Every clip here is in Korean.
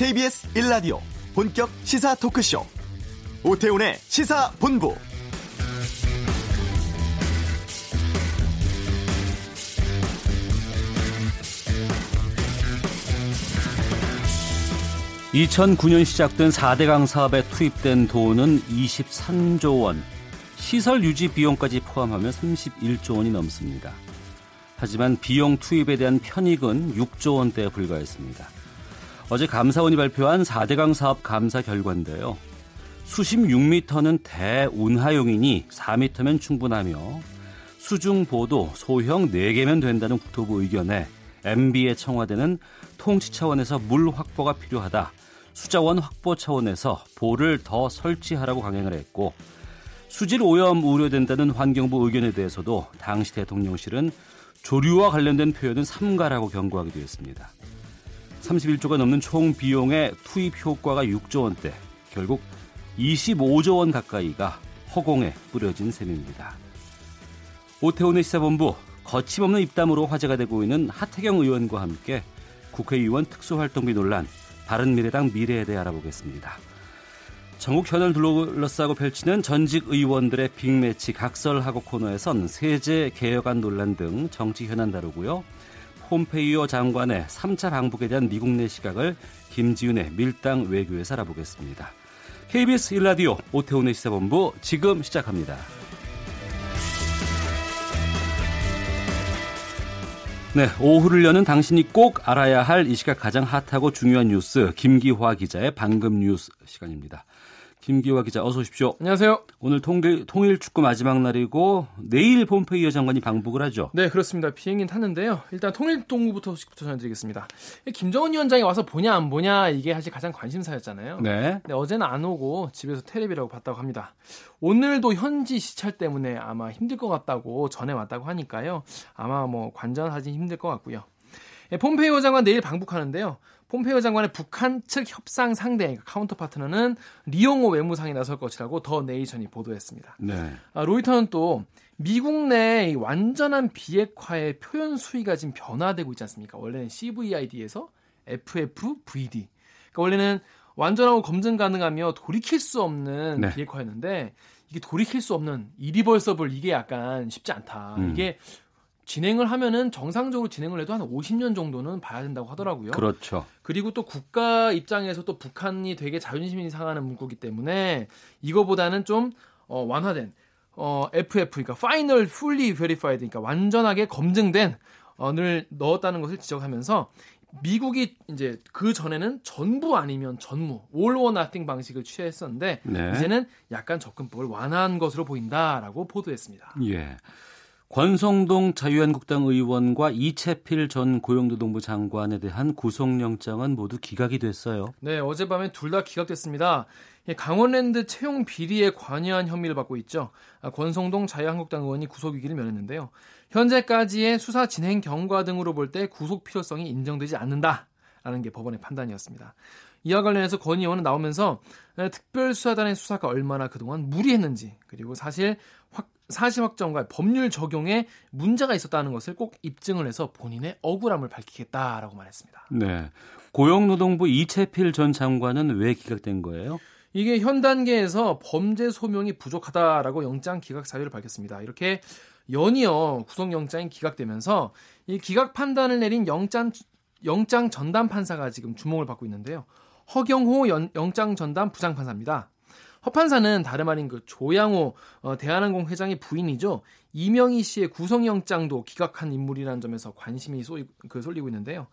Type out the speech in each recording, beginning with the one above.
KBS 1라디오 본격 시사 토크쇼. 오태훈의 시사본부. (2009년) 시작된 4대강 사업에 투입된 돈은 (23조 원) 시설 유지 비용까지 포함하면 (31조 원이 넘습니다) 하지만 비용 투입에 대한 편익은 6조 원대에 불과했습니다. 어제 감사원이 발표한 4대강 사업 감사 결과인데요. 수심 6m는 대운하용이니 4m면 충분하며 수중 보도 소형 4개면 된다는 국토부 의견에 MB의 청와대는 통치 차원에서 물 확보가 필요하다. 수자원 확보 차원에서 보를 더 설치하라고 강행을 했고 수질 오염 우려된다는 환경부 의견에 대해서도 당시 대통령실은 조류와 관련된 표현은 삼가라고 경고하기도 했습니다. 31조가 넘는 총 비용의 투입 효과가 6조 원대, 결국 25조 원 가까이가 허공에 뿌려진 셈입니다. 오태훈의 시사본부 거침없는 입담으로 화제가 되고 있는 하태경 의원과 함께 국회의원 특수활동비 논란, 바른미래당 미래에 대해 알아보겠습니다. 전국 현을 둘러싸고 펼치는 전직 의원들의 빅매치 각설하고 코너에선 세제 개혁안 논란 등 정치 현안 다루고요. 폼페이오 장관의 3차 방북에 대한 미국 내 시각을 김지윤의 밀당 외교에서 알아보겠습니다. KBS 1라디오 오태훈의 시사본부 지금 시작합니다. 네, 오후를 여는 당신이 꼭 알아야 할 이 시각 가장 핫하고 중요한 뉴스 김기화 기자의 방금 뉴스 시간입니다. 김기화 기자 어서 오십시오. 안녕하세요. 오늘 통일, 통일 축구 마지막 날이고 내일 폼페이오 장관이 방북을 하죠. 네, 그렇습니다. 비행기는 탔는데요. 일단 통일 농구부터 소식부터 전해드리겠습니다. 김정은 위원장이 와서 보냐 안 보냐 이게 사실 가장 관심사였잖아요. 네. 네, 어제는 안 오고 집에서 테레비라고 봤다고 합니다. 오늘도 현지 시찰 때문에 아마 힘들 것 같다고 전해 왔다고 하니까요. 아마 뭐 관전하기 힘들 것 같고요. 네, 폼페이오 장관 내일 방북하는데요. 폼페이오 장관의 북한 측 협상 상대 counter partner는 리용호 외무상이 나설 것이라고 더 네이션이 보도했습니다. 네. 아, 로이터는 또 미국 내 완전한 비핵화의 표현 수위가 지금 변화되고 있지 않습니까? 원래는 CVID에서 FFVD. 그러니까 원래는 완전하고 검증 가능하며 돌이킬 수 없는 네. 비핵화였는데 이게 돌이킬 수 없는 이리벌서블 이게 약간 쉽지 않다. 음. 이게 진행을 하면은 정상적으로 진행을 해도 한 50년 정도는 봐야 된다고 하더라고요. 그렇죠. 그리고 또 국가 입장에서 또 북한이 되게 자존심이 상하는 문구기 때문에 이거보다는 좀 어, 완화된 어, FF 그러니까 Final Fully Verified 그러니까 완전하게 검증된 어를 넣었다는 것을 지적하면서 미국이 이제 그 전에는 전부 아니면 전무 all or nothing 방식을 취했었는데 네. 이제는 약간 접근법을 완화한 것으로 보인다라고 보도했습니다. 예. 권성동 자유한국당 의원과 이채필 전 고용노동부 장관에 대한 구속영장은 모두 기각이 됐어요. 네, 어젯밤에 둘 다 기각됐습니다. 예, 강원랜드 채용 비리에 관여한 혐의를 받고 있죠. 아, 권성동 자유한국당 의원이 구속위기를 면했는데요. 현재까지의 수사 진행 경과 등으로 볼 때 구속 필요성이 인정되지 않는다라는 게 법원의 판단이었습니다. 이와 관련해서 권 의원은 나오면서 특별수사단의 수사가 얼마나 그동안 무리했는지 그리고 사실 확, 사실 확정과 법률 적용에 문제가 있었다는 것을 꼭 입증을 해서 본인의 억울함을 밝히겠다라고 말했습니다. 네. 고용노동부 이채필 전 장관은 왜 기각된 거예요? 이게 현 단계에서 범죄 소명이 부족하다라고 영장 기각 사유를 밝혔습니다. 이렇게 연이어 구속영장이 기각되면서 이 기각 판단을 내린 영장 영장 전담 판사가 지금 주목을 받고 있는데요. 허경호 연, 영장 전담 부장 판사입니다. 허 판사는 다름 아닌 그 조양호 어, 대한항공 회장의 부인이죠. 이명희 씨의 구속영장도 기각한 인물이라는 점에서 관심이 쏘이, 그 쏠리고 있는데요.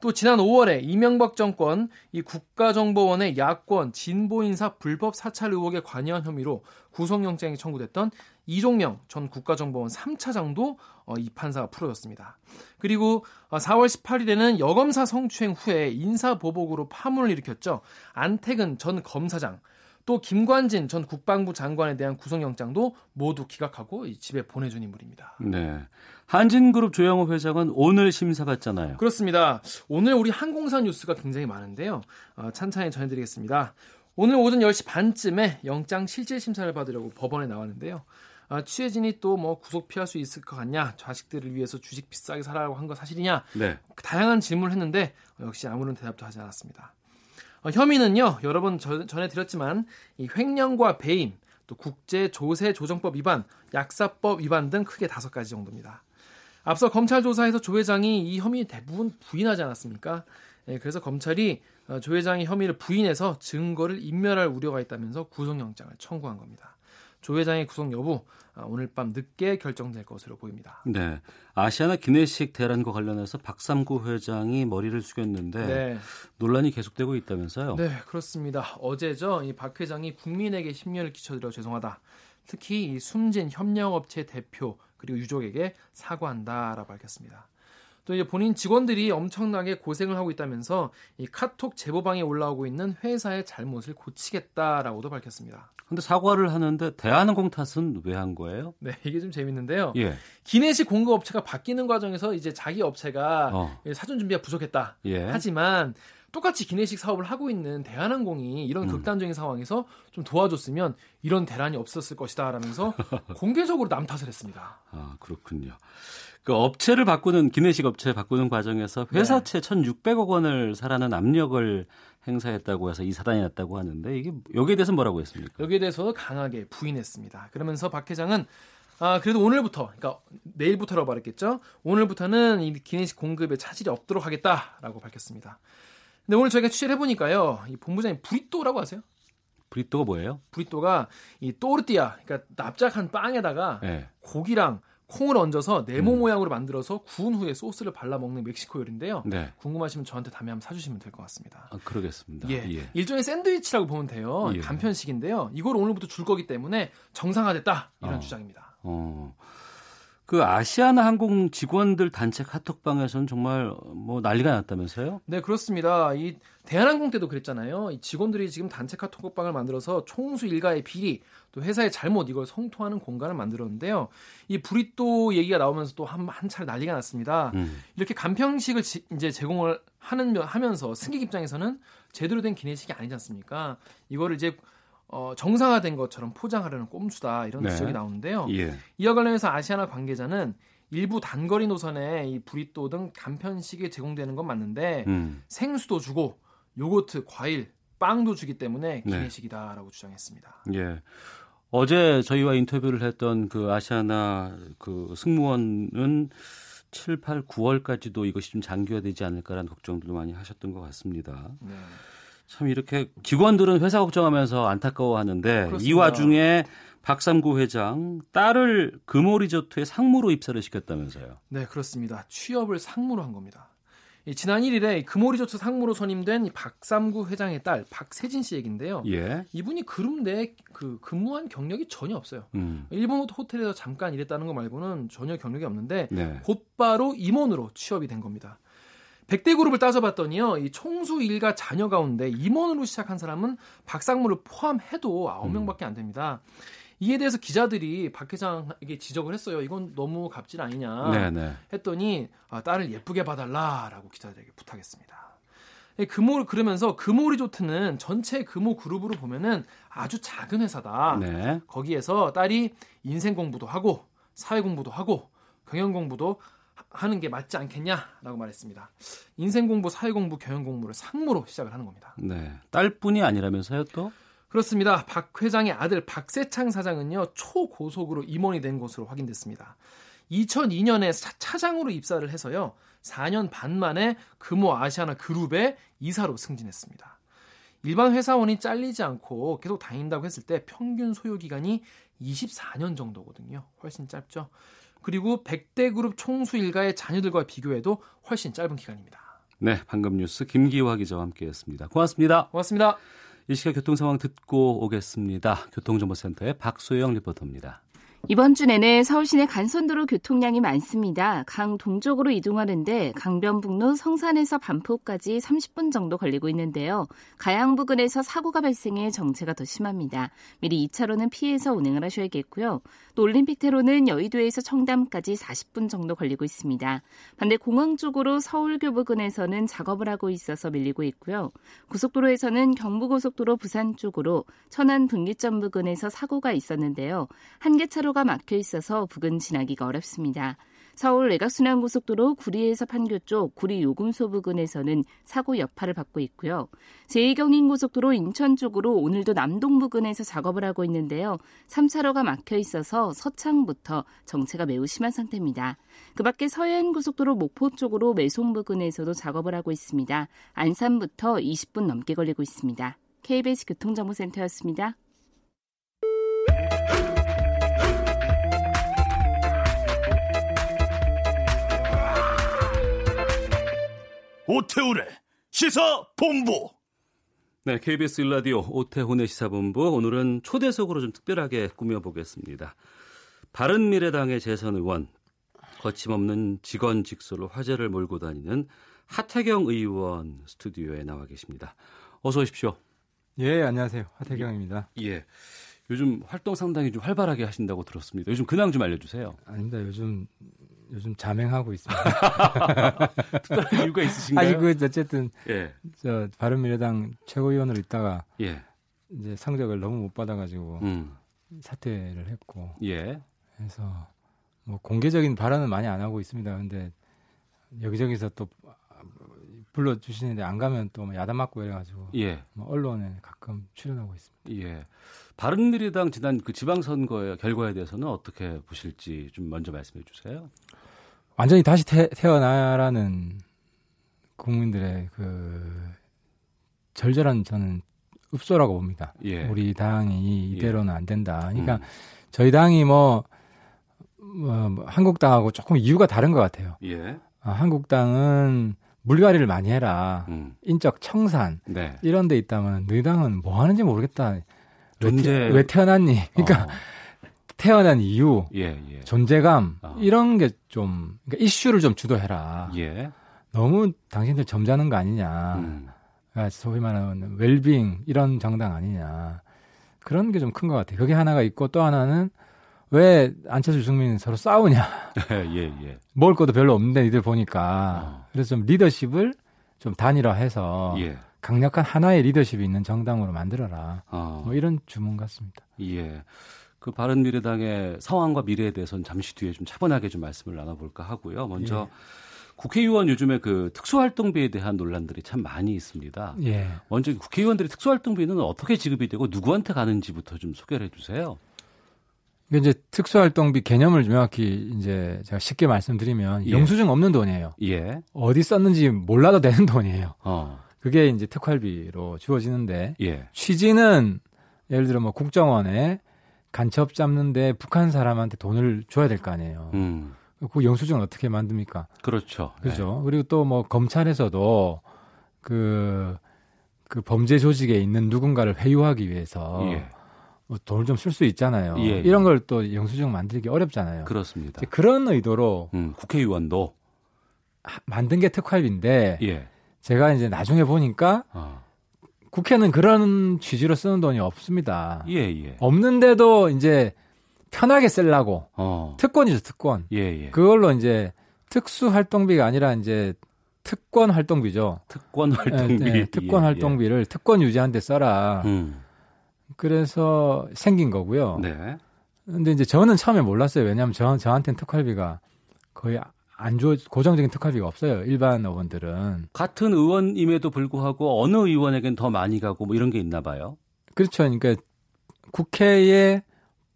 또 지난 5월에 이명박 정권 이 국가정보원의 야권 진보 인사 불법 사찰 의혹에 관여한 혐의로 구속영장이 청구됐던 이종명 전 국가정보원 3차장도 어, 이 판사가 풀어졌습니다. 그리고 어, 4월 18일에는 여검사 성추행 후에 인사보복으로 파문을 일으켰죠. 안태근 전 검사장 또 김관진 전 국방부 장관에 대한 구속영장도 모두 기각하고 집에 보내준 인물입니다. 네. 한진그룹 조영호 회장은 오늘 심사받잖아요. 그렇습니다. 오늘 우리 항공사 뉴스가 굉장히 많은데요. 어, 찬찬히 전해드리겠습니다. 오늘 오전 10시 반쯤에 영장 실질 심사를 받으려고 법원에 나왔는데요. 아, 취재진이 또 뭐 구속 피할 수 있을 것 같냐? 자식들을 위해서 주식 비싸게 사라고 한 거 사실이냐? 네. 다양한 질문을 했는데 역시 아무런 대답도 하지 않았습니다. 어, 혐의는요 여러 번 저, 전해드렸지만 이 횡령과 배임, 또 국제 조세 조정법 위반, 약사법 위반 등 크게 다섯 가지 정도입니다. 앞서 검찰 조사에서 조 회장이 이 혐의 대부분 부인하지 않았습니까? 예, 그래서 검찰이 어, 조 회장이 혐의를 부인해서 증거를 인멸할 우려가 있다면서 구속영장을 청구한 겁니다. 조 회장의 구속 여부 아, 오늘 밤 늦게 결정될 것으로 보입니다. 네, 아시아나 기내식 대란과 관련해서 박삼구 회장이 머리를 숙였는데 네. 논란이 계속되고 있다면서요? 네, 그렇습니다. 어제죠, 이 박 회장이 국민에게 심려를 끼쳐드려 죄송하다. 특히 이 숨진 협력업체 대표 그리고 유족에게 사과한다라고 밝혔습니다. 또 이제 본인 직원들이 엄청나게 고생을 하고 있다면서 이 카톡 제보방에 올라오고 있는 회사의 잘못을 고치겠다라고도 밝혔습니다. 근데 사과를 하는데 대한항공 탓은 왜 한 거예요? 네, 이게 좀 재밌는데요. 예. 기내식 공급 업체가 바뀌는 과정에서 이제 자기 업체가 어. 사전 준비가 부족했다. 예. 하지만 똑같이 기내식 사업을 하고 있는 대한항공이 이런 음. 극단적인 상황에서 좀 도와줬으면 이런 대란이 없었을 것이다라면서 공개적으로 남 탓을 했습니다. 아 그렇군요. 그 업체를 바꾸는 기내식 업체 바꾸는 과정에서 회사채 네. 1,600억 원을 사라는 압력을 행사했다고 해서 이 사단이 났다고 하는데 이게 여기에 대해서 뭐라고 했습니까? 여기에 대해서 강하게 부인했습니다. 그러면서 박 회장은 아 그래도 오늘부터 그러니까 내일부터라고 말했겠죠. 오늘부터는 이 기내식 공급에 차질이 없도록 하겠다라고 밝혔습니다. 근데 오늘 저희가 취재를 해보니까요, 이 본부장님 브리또라고 아세요? 브리또가 뭐예요? 브리또가 이 또르띠아, 그러니까 납작한 빵에다가 네. 고기랑 콩을 얹어서 네모 음. 모양으로 만들어서 구운 후에 소스를 발라 먹는 멕시코 요리인데요. 네. 궁금하시면 저한테 다음에 한번 사주시면 될 것 같습니다. 아, 그러겠습니다. 예. 예. 일종의 샌드위치라고 보면 돼요. 예. 간편식인데요. 이걸 오늘부터 줄 거기 때문에 정상화됐다 이런 어. 주장입니다. 어. 그 아시아나 항공 직원들 단체 카톡방에서는 정말 뭐 난리가 났다면서요? 네, 그렇습니다. 이 대한항공 때도 그랬잖아요. 이 직원들이 지금 단체 카톡방을 만들어서 총수 일가의 비리, 또 회사의 잘못 이걸 성토하는 공간을 만들었는데요. 이 브리또 얘기가 나오면서 또 한 한 차례 난리가 났습니다. 음. 이렇게 간편식을 지, 이제 제공을 하는 하면서 승객 입장에서는 제대로 된 기내식이 아니지 않습니까? 이거를 이제 어, 정상화된 것처럼 포장하려는 꼼수다 이런 네. 지적이 나오는데요. 예. 이와 관련해서 아시아나 관계자는 일부 단거리 노선에 이 브리또 등 간편식이 제공되는 건 맞는데 음. 생수도 주고 요거트, 과일, 빵도 주기 때문에 네. 기내식이다라고 네. 주장했습니다. 예. 어제 저희와 인터뷰를 했던 그 아시아나 그 승무원은 7, 8, 9월까지도 이것이 좀 장기화되지 않을까라는 걱정도 많이 하셨던 것 같습니다. 네. 참 이렇게 기관들은 회사 걱정하면서 안타까워하는데 그렇습니다. 이 와중에 박삼구 회장 딸을 금호 리조트에 상무로 입사를 시켰다면서요. 네, 그렇습니다. 취업을 상무로 한 겁니다. 지난 1일에 금호 리조트 상무로 선임된 박삼구 회장의 딸 박세진 씨 얘긴데요. 예. 이분이 그룹 내그 근무한 경력이 전혀 없어요. 음. 일본 호텔에서 잠깐 일했다는 거 말고는 전혀 경력이 없는데 네. 곧바로 임원으로 취업이 된 겁니다. 100대 그룹을 따져봤더니요, 이 총수 일가 자녀 가운데 임원으로 시작한 사람은 박상무를 포함해도 9명밖에 안 됩니다. 이에 대해서 기자들이 박 회장에게 지적을 했어요. 이건 너무 갑질 아니냐 네네. 했더니 아, 딸을 예쁘게 봐달라라고 기자들에게 부탁했습니다. 금호 그러면서 금호 리조트는 전체 금호 그룹으로 보면은 아주 작은 회사다. 네. 거기에서 딸이 인생 공부도 하고 사회 공부도 하고 경영 공부도 하는 게 맞지 않겠냐라고 말했습니다. 인생 공부, 사회 공부, 경영 공부를 상무로 시작을 하는 겁니다. 네. 딸뿐이 아니라면서요 또? 그렇습니다. 박 회장의 아들 박세창 사장은요 초고속으로 임원이 된 것으로 확인됐습니다. 2002년에 차장으로 입사를 해서요 4년 반 만에 금호 아시아나 그룹의 이사로 승진했습니다. 일반 회사원이 잘리지 않고 계속 다닌다고 했을 때 평균 소요 기간이 24년 정도거든요. 훨씬 짧죠. 그리고 100대 그룹 총수 일가의 자녀들과 비교해도 훨씬 짧은 기간입니다. 네, 방금 뉴스 김기화 기자와 함께했습니다. 고맙습니다. 고맙습니다. 이 시각 교통 상황 듣고 오겠습니다. 교통정보센터의 박소영 리포터입니다. 이번 주 내내 서울 시내 간선도로 교통량이 많습니다. 강 동쪽으로 이동하는데 강변북로 성산에서 반포까지 30분 정도 걸리고 있는데요. 가양 부근에서 사고가 발생해 정체가 더 심합니다. 미리 2차로는 피해서 운행을 하셔야겠고요. 또 올림픽대로는 여의도에서 청담까지 40분 정도 걸리고 있습니다. 반대 공항 쪽으로 서울교 부근에서는 작업을 하고 있어서 밀리고 있고요. 고속도로에서는 경부고속도로 부산 쪽으로 천안 분기점 부근에서 사고가 있었는데요. 한개 차로 도로가 막혀 있어서 부근 지나기가 어렵습니다. 서울 외곽순환고속도로 구리에서 판교 쪽 구리 요금소 부근에서는 사고 여파를 받고 있고요. 제2경인고속도로 인천 쪽으로 오늘도 남동 부근에서 작업을 하고 있는데요. 3차로가 막혀 있어서 서창부터 정체가 매우 심한 상태입니다. 그 밖에 서해안고속도로 목포 쪽으로 매송 부근에서도 작업을 하고 있습니다. 안산부터 20분 넘게 걸리고 있습니다. KBS 교통정보센터였습니다. 오태우래 시사 본부. 네, KBS 일라디오 오태훈의 시사본부 오늘은 초대석으로 좀 특별하게 꾸며보겠습니다. 바른미래당의 재선 의원 거침없는 직원 직소로 화제를 몰고 다니는 하태경 의원 스튜디오에 나와 계십니다. 어서 오십시오. 예, 안녕하세요. 하태경입니다. 예. 요즘 활동 상당히 좀 활발하게 하신다고 들었습니다. 요즘 근황 좀 알려주세요. 아닙니다. 요즘 요즘 자맹하고 있습니다. 특별한 이유가 있으신가요? 아니 그 어쨌든 예. 저 바른미래당 최고위원으로 있다가 예. 이제 성적을 너무 못 받아가지고 음. 사퇴를 했고 예. 그래서 뭐 공개적인 발언은 많이 안 하고 있습니다. 근데 여기저기서 또 불러 주시는데 안 가면 또뭐 야단 맞고 이래가지고 예. 뭐 언론에 가끔 출연하고 있습니다. 예. 바른미래당 지난 그 지방선거의 결과에 대해서는 어떻게 보실지 좀 먼저 말씀해 주세요. 완전히 다시 태, 태어나라는 국민들의 그 절절한 저는 읍소라고 봅니다. 예. 우리 당이 이대로는 안 된다. 그러니까 음. 저희 당이 뭐, 뭐, 뭐 한국당하고 조금 이유가 다른 것 같아요. 예. 아, 한국당은 물갈이를 많이 해라. 음. 인적 청산 네. 이런 데 있다면 너희 당은 뭐 하는지 모르겠다. 왜, 존재- 태, 왜 태 어났니? 그러니까 어. 태어난 이유, 예, 예. 존재감 어. 이런 게좀 그러니까 이슈를 좀 주도해라. 예. 너무 당신들 점잖은 거 아니냐. 음. 아, 소위 말하는 웰빙 이런 정당 아니냐. 그런 게 좀 큰 것 같아요. 그게 하나가 있고 또 하나는 왜 안철수 유승민 서로 싸우냐. 예, 예. 먹을 것도 별로 없는데 니들 보니까. 어. 그래서 좀 리더십을 좀 단일화해서 예. 강력한 하나의 리더십이 있는 정당으로 만들어라. 어. 뭐 이런 주문 같습니다. 예. 그 바른 미래당의 상황과 미래에 대해서는 잠시 뒤에 좀 차분하게 좀 말씀을 나눠볼까 하고요. 먼저 예. 국회의원 요즘에 그 특수활동비에 대한 논란들이 참 많이 있습니다. 예. 먼저 국회의원들의 특수활동비는 어떻게 지급이 되고 누구한테 가는지부터 좀 소개를 해주세요. 이게 이제 특수활동비 개념을 명확히 이제 제가 쉽게 말씀드리면 예. 영수증 없는 돈이에요. 예. 어디 썼는지 몰라도 되는 돈이에요. 어. 그게 이제 특활비로 주어지는데 예. 취지는 예를 들어 뭐 국정원에 간첩 잡는데 북한 사람한테 돈을 줘야 될 거 아니에요. 음. 그 영수증을 어떻게 만듭니까? 그렇죠. 그죠? 그리고 또 뭐 검찰에서도 그, 그 범죄 조직에 있는 누군가를 회유하기 위해서 예. 뭐 돈을 좀 쓸 수 있잖아요. 예, 예. 이런 걸 또 영수증 만들기 어렵잖아요. 그렇습니다. 그런 의도로 음, 국회의원도 하- 만든 게 특활비인데 예. 제가 이제 나중에 보니까 어. 국회는 그런 취지로 쓰는 돈이 없습니다. 예, 예. 없는데도 이제 편하게 쓰려고 어. 특권이죠 특권. 예, 예. 그걸로 이제 특수 활동비가 아니라 이제 특권 활동비죠. 특권 활동비. 예, 예, 특권 예, 활동비를 특권 유지하는 데 써라. 예. 음. 그래서 생긴 거고요. 네. 근데 이제 저는 처음에 몰랐어요. 왜냐하면 저, 저한테는 특활비가 거의 안 주어 고정적인 특활비가 없어요. 일반 의원들은. 같은 의원임에도 불구하고 어느 의원에겐 더 많이 가고 뭐 이런 게 있나 봐요. 그렇죠. 그러니까 국회에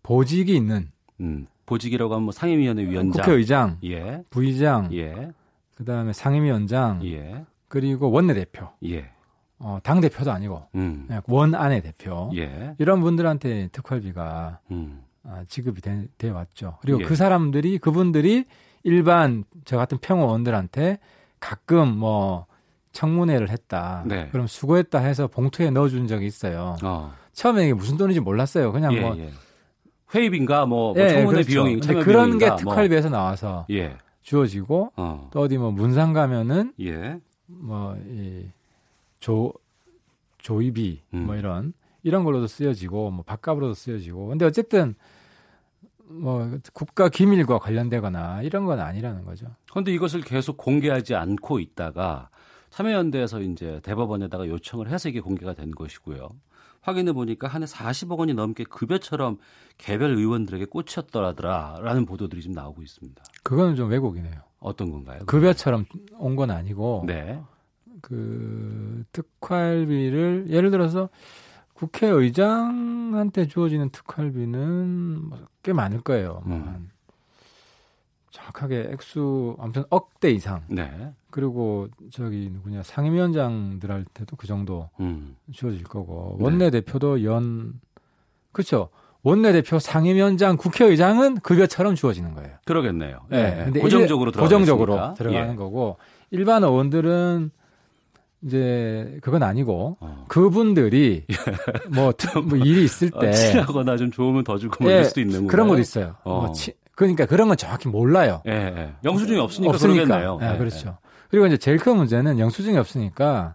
보직이 있는 음. 보직이라고 하면 뭐 상임위원회 위원장. 국회의장, 예. 부의장, 예. 그 다음에 상임위원장, 예. 그리고 원내대표. 예. 어, 당 대표도 아니고 음. 그냥 원안의 대표. 예. 이런 분들한테 특활비가 음. 아, 지급이 돼, 돼 왔죠. 그리고 예. 그 사람들이 그분들이 일반 저 같은 평원원들한테 가끔 뭐 청문회를 했다. 네. 그럼 수고했다 해서 봉투에 넣어준 적이 있어요. 어. 처음에 이게 무슨 돈인지 몰랐어요. 그냥 예, 뭐 예. 회의비인가 뭐, 뭐 예, 청문회 그렇죠. 비용이 근데 그런 게 뭐. 특활비에서 나와서 예. 주어지고 어. 또 어디 뭐 문상 가면은 예. 뭐이조 조이비 음. 뭐 이런 이런 걸로도 쓰여지고 뭐 밥값으로도 쓰여지고 근데 어쨌든 뭐 국가 기밀과 관련되거나 이런 건 아니라는 거죠. 그런데 이것을 계속 공개하지 않고 있다가 참여연대에서 이제 대법원에다가 요청을 해서 이게 공개가 된 것이고요. 확인해 보니까 한 해 40억 원이 넘게 급여처럼 개별 의원들에게 꽂혔더라라는 보도들이 지금 나오고 있습니다. 그거는 좀 왜곡이네요. 어떤 건가요? 급여처럼 온 건 아니고 네. 그 특활비를 예를 들어서 국회의장한테 주어지는 특활비는 뭐꽤 많을 거예요. 뭐 음. 한 정확하게 액수 아무튼 억대 이상. 네. 그리고 저기 누구냐 상임위원장들한테도 그 정도 음. 주어질 거고 네. 원내 대표도 연 그렇죠. 원내대표 상임위원장 국회의장은 급여처럼 주어지는 거예요. 그러겠네요. 예. 네. 근데 고정적으로 일- 들어가 고정적으로 들어가는 거고 일반 의원들은 이제 그건 아니고 어. 그분들이 뭐, 특- 뭐 일이 있을 때 어, 친하거나 좀 좋으면 더 주고 뭐 예, 이럴 수도 있는 그런 건가요? 것도 있어요. 어. 뭐 치- 그러니까 그런 건 정확히 몰라요. 예, 예. 영수증이 없으니까, 그러겠네요. 예, 예, 그렇죠. 그리고 이제 제일 큰 문제는 영수증이 없으니까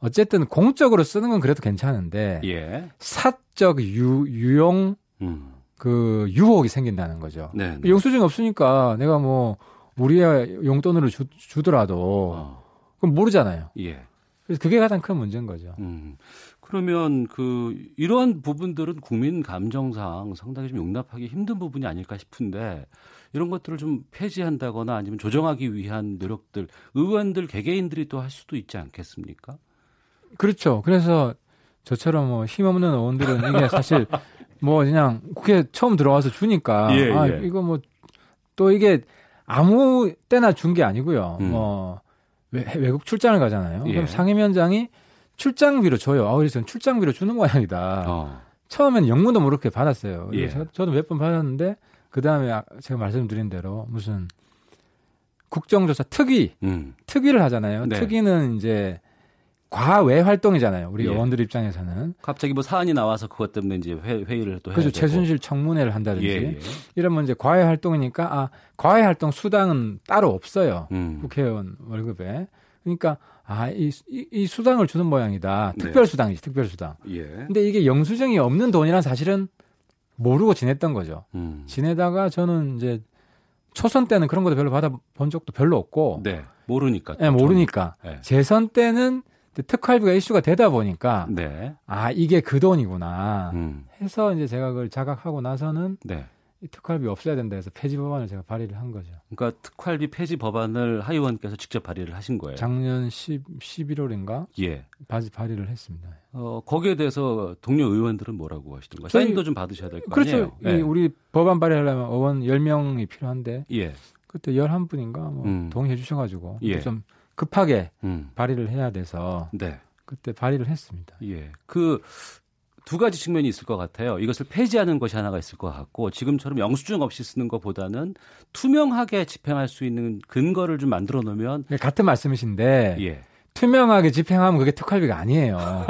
어쨌든 공적으로 쓰는 건 그래도 괜찮은데 예. 사적 유, 유용 음. 그 유혹이 생긴다는 거죠. 네. 네. 영수증이 없으니까 내가 뭐 우리의 용돈으로 주, 주더라도 어. 그럼 모르잖아요. 예. 그래서 그게 가장 큰 문제인 거죠. 음. 그러면 그 이러한 부분들은 국민 감정상 상당히 좀 용납하기 힘든 부분이 아닐까 싶은데 이런 것들을 좀 폐지한다거나 아니면 조정하기 위한 노력들 의원들 개개인들이 또 할 수도 있지 않겠습니까? 그렇죠. 그래서 저처럼 뭐 힘없는 의원들은 이게 사실 뭐 그냥 국회 처음 들어와서 주니까 예, 아 예. 이거 뭐 또 이게 아무 때나 준 게 아니고요. 음. 뭐 외, 외국 출장을 가잖아요. 예. 그럼 상임위원장이 출장비로 줘요. 아, 그래서 출장비로 주는 모양이다. 어. 처음에는 영문도 모르게 받았어요. 예. 저, 저도 몇 번 받았는데 그 다음에 제가 말씀드린 대로 무슨 국정조사 특위 음. 특위를 하잖아요. 네. 특위는 이제 과외 활동이잖아요. 우리 예. 의원들 입장에서는. 갑자기 뭐 사안이 나와서 그것 때문에 이제 회, 회의를 또 해야 그래서 되고. 최순실 청문회를 한다든지 예, 예. 이러면 이제 과외 활동이니까 아 과외 활동 수당은 따로 없어요. 음. 국회의원 월급에. 그러니까 아이 이, 이 수당을 주는 모양이다. 네. 특별 수당이지 특별 수당. 예. 근데 이게 영수증이 없는 돈이란 사실은 모르고 지냈던 거죠. 음. 지내다가 저는 이제 초선 때는 그런 것도 별로 받아본 적도 별로 없고, 네. 모르니까. 또 예, 모르니까 네. 재선 때는 특활비가 이슈가 되다 보니까 네. 아 이게 그 돈이구나 음. 해서 이제 제가 그걸 자각하고 나서는 네. 이 특활비 없어야 된다 해서 폐지 법안을 제가 발의를 한 거죠. 그러니까 특활비 폐지 법안을 하 의원께서 직접 발의를 하신 거예요. 작년 10, 11월인가 예. 바지 발의를 했습니다. 어, 거기에 대해서 동료 의원들은 뭐라고 하시던가요? 저희- 사인도 좀 받으셔야 될거 그렇죠. 아니에요? 이 예. 우리 법안 발의하려면 의원 10명이 필요한데 예. 그때 11분인가 뭐 음. 동의해 주셔 가지고 예. 좀 급하게 음. 발의를 해야 돼서 네. 그때 발의를 했습니다. 예. 그 두 가지 측면이 있을 것 같아요. 이것을 폐지하는 것이 하나가 있을 것 같고 지금처럼 영수증 없이 쓰는 것보다는 투명하게 집행할 수 있는 근거를 좀 만들어 놓으면 네, 같은 말씀이신데 예. 투명하게 집행하면 그게 특활비가 아니에요.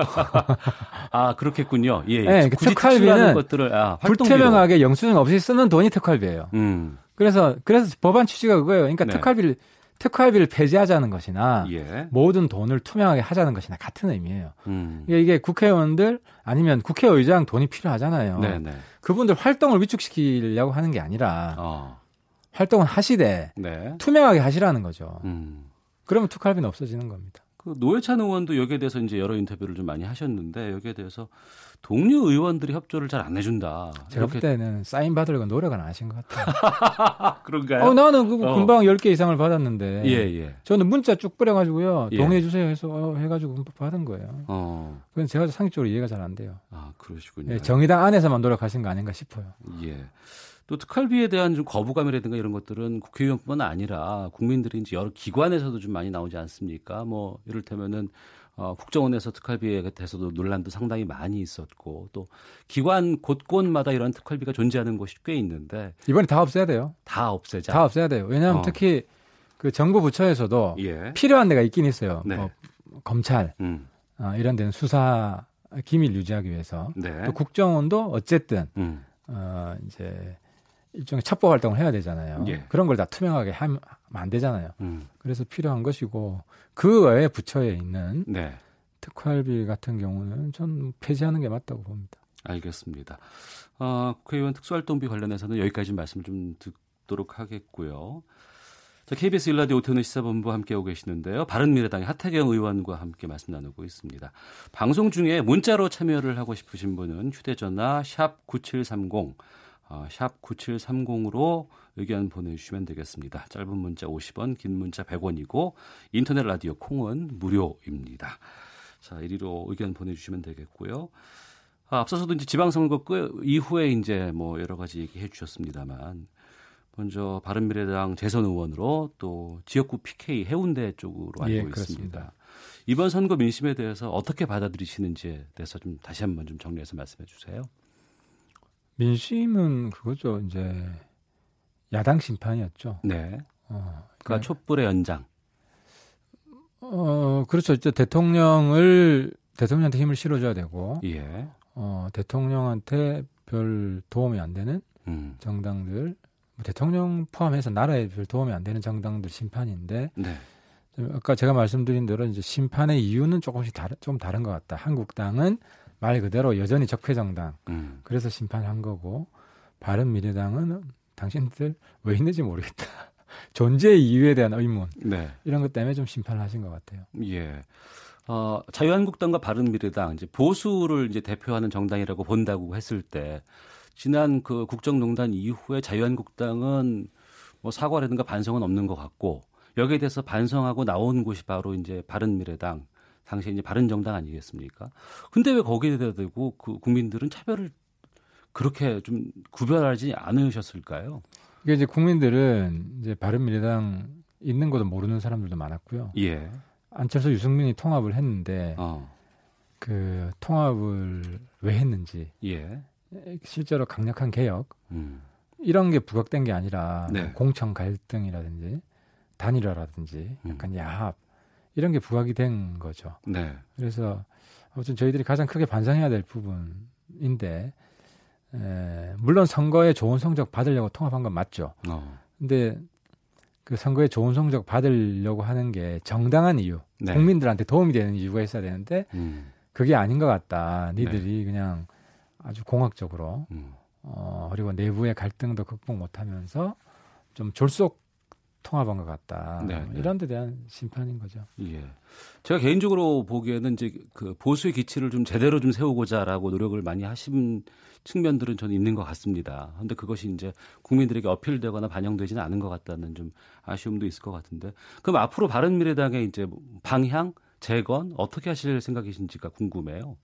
아 그렇겠군요. 예. 네, 그 굳이 특활비는 것들을 아. 불투명하게 영수증 없이 쓰는 돈이 특활비예요. 음. 그래서 그래서 법안 취지가 그거예요. 그러니까 네. 특활비를 특활비를 폐지하자는 것이나 예. 모든 돈을 투명하게 하자는 것이나 같은 의미예요. 음. 이게, 이게 국회의원들 아니면 국회의장 돈이 필요하잖아요. 네, 네. 그분들 활동을 위축시키려고 하는 게 아니라 어. 활동은 하시되 네. 투명하게 하시라는 거죠. 음. 그러면 특활비는 없어지는 겁니다. 그 노회찬 의원도 여기에 대해서 이제 여러 인터뷰를 좀 많이 하셨는데 여기에 대해서 동료 의원들이 협조를 잘 안 해준다. 제가 볼 때는 사인 받으려고 노력은 안 하신 것 같아요. 아, 그런가요? 어, 나는 어. 금방 10개 이상을 받았는데. 예, 예. 저는 문자 쭉 뿌려가지고요. 예. 동의해주세요 해서 어, 해가지고 받은 거예요. 어. 그건 제가 상식적으로 이해가 잘 안 돼요. 아, 그러시군요. 예, 정의당 안에서만 노력하신 거 아닌가 싶어요. 예. 또 특활비에 대한 좀 거부감이라든가 이런 것들은 국회의원뿐만 아니라 국민들이 이제 여러 기관에서도 좀 많이 나오지 않습니까? 뭐 이를테면은 어, 국정원에서 특활비에 대해서도 논란도 상당히 많이 있었고 또 기관 곳곳마다 이런 특활비가 존재하는 곳이 꽤 있는데 이번에 다 없애야 돼요. 다 없애자. 다 없애야 돼요. 왜냐하면 어. 특히 그 정부 부처에서도 예. 필요한 데가 있긴 있어요. 네. 뭐 검찰 음. 어, 이런 데는 수사 기밀 유지하기 위해서 네. 또 국정원도 어쨌든 음. 어, 이제 일종의 첩보 활동을 해야 되잖아요. 예. 그런 걸 다 투명하게 하면 안 되잖아요. 음. 그래서 필요한 것이고 그 외에 부처에 있는 네. 특활비 같은 경우는 전 폐지하는 게 맞다고 봅니다. 알겠습니다. 어, 국회의원 특수활동비 관련해서는 여기까지 말씀을 좀 듣도록 하겠고요. 자, KBS 일라디오 오태훈의 시사본부 함께하고 계시는데요. 바른미래당의 하태경 의원과 함께 말씀 나누고 있습니다. 방송 중에 문자로 참여를 하고 싶으신 분은 휴대전화 샵 9730, 어, 샵 9730으로 의견 보내주시면 되겠습니다. 짧은 문자 50원, 긴 문자 100원이고 인터넷 라디오 콩은 무료입니다. 자, 이리로 의견 보내주시면 되겠고요. 아, 앞서서도 이제 지방선거 끝 이후에 이제 뭐 여러 가지 얘기해 주셨습니다만 먼저 바른미래당 재선 의원으로 또 지역구 PK 해운대 쪽으로 알고 예, 있습니다. 이번 선거 민심에 대해서 어떻게 받아들이시는지에 대해서 좀 다시 한번 좀 정리해서 말씀해 주세요. 민심은 그거죠. 이제 야당 심판이었죠. 네. 어, 그러니까 촛불의 연장. 어, 그렇죠. 이제 대통령을 대통령한테 힘을 실어줘야 되고 예. 어, 대통령한테 별 도움이 안 되는 음. 정당들, 뭐 대통령 포함해서 나라에 별 도움이 안 되는 정당들 심판인데 네. 좀 아까 제가 말씀드린 대로 이제 심판의 이유는 조금씩 다른 좀 다른 것 같다. 한국당은 말 그대로 여전히 적폐 정당, 음. 그래서 심판한 거고 바른 미래당은 당신들 왜 있는지 모르겠다. 존재 이유에 대한 의문 네. 이런 것 때문에 좀 심판을 하신 것 같아요. 예. 어, 자유한국당과 바른미래당 이제 보수를 이제 대표하는 정당이라고 본다고 했을 때 지난 그 국정농단 이후에 자유한국당은 뭐 사과라든가 반성은 없는 것 같고 여기에 대해서 반성하고 나온 곳이 바로 이제 바른미래당 당시 이제 바른 정당 아니겠습니까? 근데 왜 거기에 대고 그 국민들은 차별을 그렇게 좀 구별하지 않으셨을까요? 이게 이제 국민들은 이제 바른미래당 있는 것도 모르는 사람들도 많았고요. 예. 안철수 유승민이 통합을 했는데 어. 그 통합을 왜 했는지 예. 실제로 강력한 개혁 음. 이런 게 부각된 게 아니라 네. 뭐 공천 갈등이라든지 단일화라든지 음. 약간 야합 이런 게 부각이 된 거죠. 네. 그래서 아무튼 저희들이 가장 크게 반성해야 될 부분인데 에, 물론 선거에 좋은 성적 받으려고 통합한 건 맞죠. 어. 근데 그 선거에 좋은 성적 받으려고 하는 게 정당한 이유, 네. 국민들한테 도움이 되는 이유가 있어야 되는데 음. 그게 아닌 것 같다. 니들이 그냥 아주 공학적으로 음. 어, 그리고 내부의 갈등도 극복 못하면서 좀 졸속 통합한 것 같다. 네, 뭐 네. 이런 데 대한 심판인 거죠. 예. 제가 개인적으로 보기에는 이제 그 보수의 기치를 좀 제대로 좀 세우고자라고 노력을 많이 하신 측면들은 저는 있는 것 같습니다. 근데 그것이 이제 국민들에게 어필되거나 반영되지는 않은 것 같다는 좀 아쉬움도 있을 것 같은데 그럼 앞으로 바른 미래당의 이제 방향, 재건 어떻게 하실 생각이신지가 궁금해요.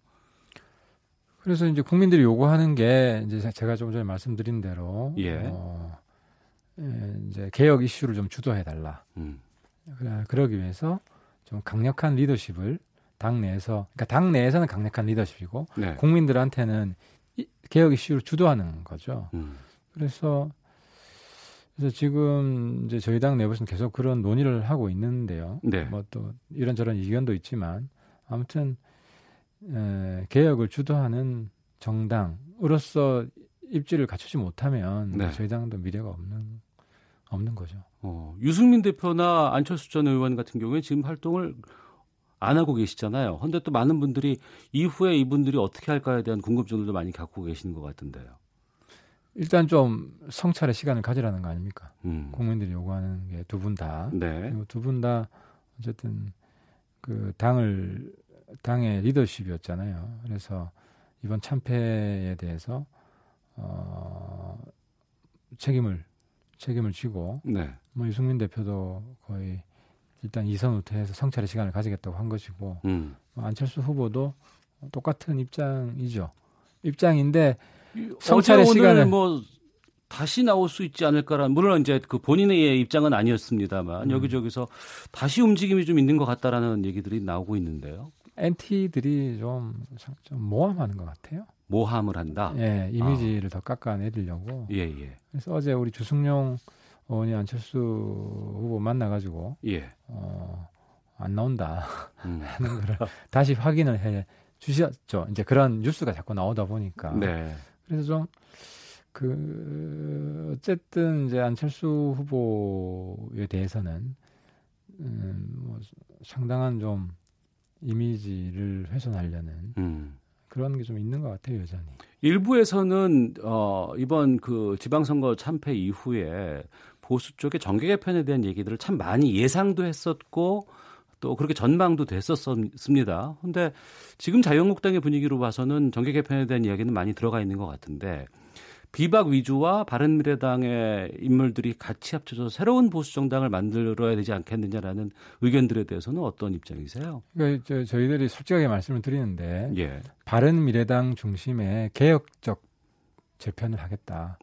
그래서 이제 국민들이 요구하는 게 이제 제가 좀 전에 말씀드린 대로 예. 어, 예, 이제 개혁 이슈를 좀 주도해 달라. 음. 그래- 그러기 위해서 좀 강력한 리더십을 당 내에서 그러니까 당 내에서는 강력한 리더십이고 네. 국민들한테는 이- 개혁 이슈를 주도하는 거죠. 음. 그래서 그래서 지금 이제 저희 당 내부에서는 계속 그런 논의를 하고 있는데요. 네. 뭐또 이런저런 의견도 있지만 아무튼 에, 개혁을 주도하는 정당으로서 입지를 갖추지 못하면 네. 저희 당도 미래가 없는 없는 거죠. 어, 유승민 대표나 안철수 전 의원 같은 경우에 지금 활동을 안 하고 계시잖아요. 근데 또 많은 분들이 이후에 이분들이 어떻게 할까에 대한 궁금증들도 많이 갖고 계시는 것 같은데요. 일단 좀 성찰의 시간을 가지라는 거 아닙니까? 음. 국민들이 요구하는 게 두 분 다. 네. 두 분 다 어쨌든 그 당을 당의 리더십이었잖아요. 그래서 이번 참패에 대해서 어 책임을 책임을 지고 네. 뭐 유승민 대표도 거의 일단 이선 후퇴해서 성찰의 시간을 가지겠다고 한 것이고 음. 뭐 안철수 후보도 똑같은 입장이죠. 입장인데 성찰의 시간을 뭐 다시 나올 수 있지 않을까라는 물론 이제 그 본인의 입장은 아니었습니다만 음. 여기저기서 다시 움직임이 좀 있는 것 같다라는 얘기들이 나오고 있는데요. 엔티들이 좀, 좀 모함하는 것 같아요. 모함을 한다. 예, 이미지를 더 깎아내리려고. 예, 예. 그래서 어제 우리 주승용 의원이 안철수 후보 만나가지고 예. 어, 안 나온다 음. 하는 거를 다시 확인을 해 주셨죠. 이제 그런 뉴스가 자꾸 나오다 보니까. 네. 그래서 좀 그 어쨌든 이제 안철수 후보에 대해서는 음, 뭐 상당한 좀 이미지를 훼손하려는 음. 그런 게 좀 있는 것 같아요 여전히. 일부에서는 어 이번 그 지방선거 참패 이후에 보수 쪽의 정계 개편에 대한 얘기들을 참 많이 예상도 했었고 또 그렇게 전망도 됐었습니다. 근데 지금 자유한국당의 분위기로 봐서는 정계 개편에 대한 이야기는 많이 들어가 있는 것 같은데 비박 위주와 바른미래당의 인물들이 같이 합쳐서 새로운 보수 정당을 만들어야 되지 않겠느냐라는 의견들에 대해서는 어떤 입장이세요? 그러니까 저, 저희들이 솔직하게 말씀을 드리는데 예. 바른미래당 중심의 개혁적 재편을 하겠다.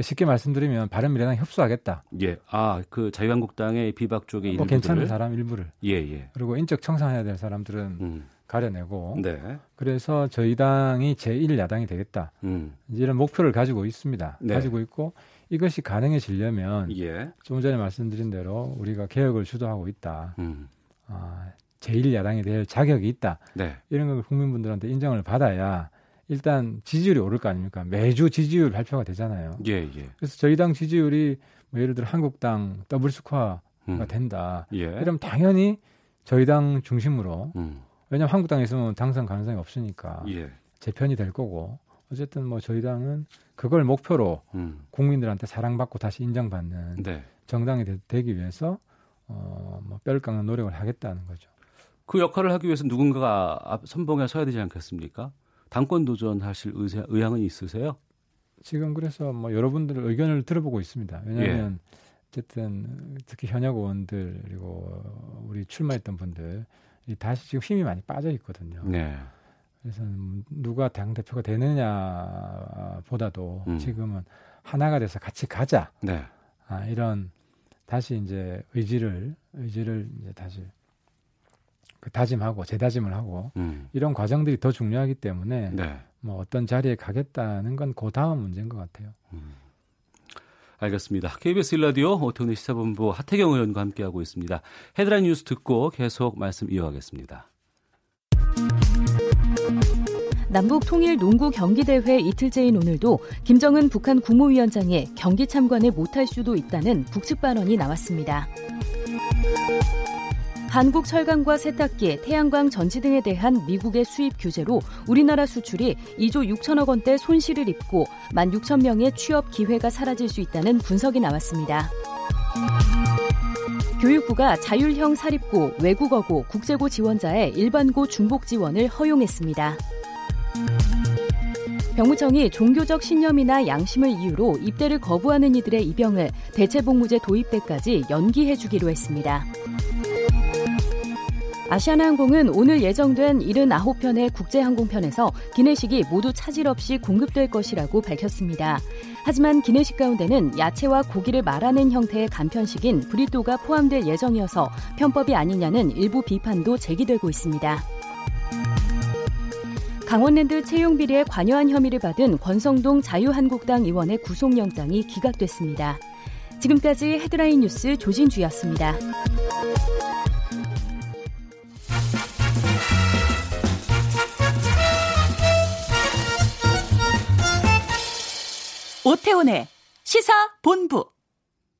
쉽게 말씀드리면 바른미래당 협소하겠다. 예. 아, 그 자유한국당의 비박 쪽의 뭐 일부를 괜찮은 사람 일부를. 예, 예. 그리고 인적 청산해야 될 사람들은 음. 가려내고. 네. 그래서 저희 당이 제1야당이 되겠다. 음. 이런 목표를 가지고 있습니다. 네. 가지고 있고 이것이 가능해지려면 예. 좀 전에 말씀드린 대로 우리가 개혁을 주도하고 있다. 음. 아, 제1야당이 될 자격이 있다. 네. 이런 걸 국민분들한테 인정을 받아야 일단 지지율이 오를 거 아닙니까? 매주 지지율 발표가 되잖아요. 예, 예. 그래서 저희 당 지지율이 뭐 예를 들어 한국당 더블 스코어가 음. 된다. 예. 그럼 당연히 저희 당 중심으로 음. 왜냐하면 한국당에 있으면 당선 가능성이 없으니까 예. 재편이 될 거고 어쨌든 뭐 저희 당은 그걸 목표로 음. 국민들한테 사랑받고 다시 인정받는 네. 정당이 되, 기 위해서 어, 뭐 뼈를 깎는 노력을 하겠다는 거죠. 그 역할을 하기 위해서 누군가가 앞 선봉에 서야 되지 않겠습니까? 당권 도전하실 의사, 의향은 있으세요? 지금 그래서 뭐 여러분들 의견을 들어보고 있습니다. 왜냐하면 예. 어쨌든 특히 현역 의원들 그리고 우리 출마했던 분들 이 다시 지금 힘이 많이 빠져 있거든요. 네. 그래서 누가 당 대표가 되느냐보다도 음. 지금은 하나가 돼서 같이 가자. 네. 아, 이런 다시 이제 의지를 의지를 이제 다시 그 다짐하고 재다짐을 하고 음. 이런 과정들이 더 중요하기 때문에 네. 뭐 어떤 자리에 가겠다는 건 그 다음 문제인 것 같아요. 알겠습니다. KBS 일라디오 오태훈의 시사본부 하태경 의원과 함께하고 있습니다. 헤드라인 뉴스 듣고 계속 말씀 이어가겠습니다. 남북 통일 농구 경기 대회 이틀째인 오늘도 김정은 북한 국무위원장의 경기 참관에 못할 수도 있다는 북측 발언이 나왔습니다. 한국 철강과 세탁기, 태양광 전지 등에 대한 미국의 수입 규제로 우리나라 수출이 2조 6천억 원대 손실을 입고 1만 6천 명의 취업 기회가 사라질 수 있다는 분석이 나왔습니다. 교육부가 자율형 사립고, 외국어고, 국제고 지원자의 일반고 중복 지원을 허용했습니다. 병무청이 종교적 신념이나 양심을 이유로 입대를 거부하는 이들의 입영을 대체복무제 도입 때까지 연기해 주기로 했습니다. 아시아나항공은 오늘 예정된 79편의 국제항공편에서 기내식이 모두 차질 없이 공급될 것이라고 밝혔습니다. 하지만 기내식 가운데는 야채와 고기를 말아낸 형태의 간편식인 브리또가 포함될 예정이어서 편법이 아니냐는 일부 비판도 제기되고 있습니다. 강원랜드 채용 비리에 관여한 혐의를 받은 권성동 자유한국당 의원의 구속영장이 기각됐습니다. 지금까지 헤드라인 뉴스 조진주였습니다. 오태훈의 시사 본부.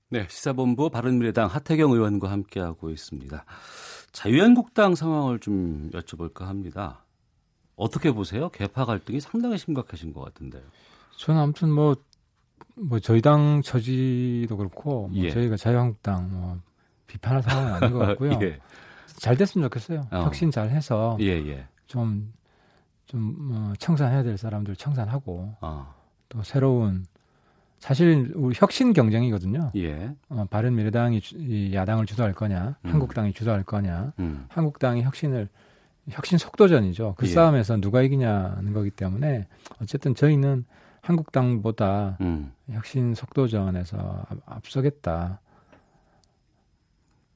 네, 시사본부 바른미래당 하태경 의원과 함께하고 있습니다. 자유한국당 상황을 좀 여쭤볼까 합니다. 어떻게 보세요? 개파 갈등이 상당히 심각해진 것 같은데요. 저는 아무튼 뭐, 뭐 저희 당 처지도 그렇고 뭐 예. 저희가 자유한국당 뭐 비판할 상황은 아닌 것 같고요. 예, 잘 됐으면 좋겠어요. 어. 혁신 잘 해서 예, 예. 좀, 좀, 어, 청산해야 될 사람들 청산하고 아, 또 새로운 사실 우리 혁신 경쟁이거든요. 예. 어, 바른 미래당이 야당을 주도할 거냐, 음. 한국당이 주도할 거냐, 음, 한국당이 혁신을 혁신 속도전이죠. 그 예. 싸움에서 누가 이기냐는 거기 때문에 어쨌든 저희는 한국당보다 음. 혁신 속도전에서 앞- 앞서겠다.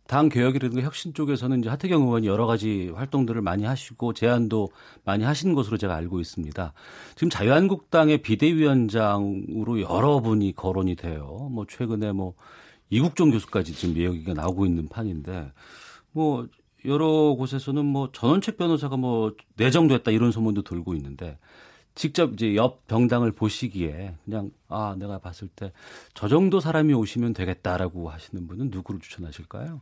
당 개혁이라든가 혁신 쪽에서는 이제 하태경 의원이 여러 가지 활동들을 많이 하시고 제안도 많이 하신 것으로 제가 알고 있습니다. 지금 자유한국당의 비대위원장으로 여러 분이 거론이 돼요. 뭐 최근에 뭐 이국종 교수까지 지금 얘기가 나오고 있는 판인데 뭐 여러 곳에서는 뭐 전원책 변호사가 뭐 내정됐다 이런 소문도 돌고 있는데 직접 이제 옆 병당을 보시기에 그냥 아 내가 봤을 때 저 정도 사람이 오시면 되겠다라고 하시는 분은 누구를 추천하실까요?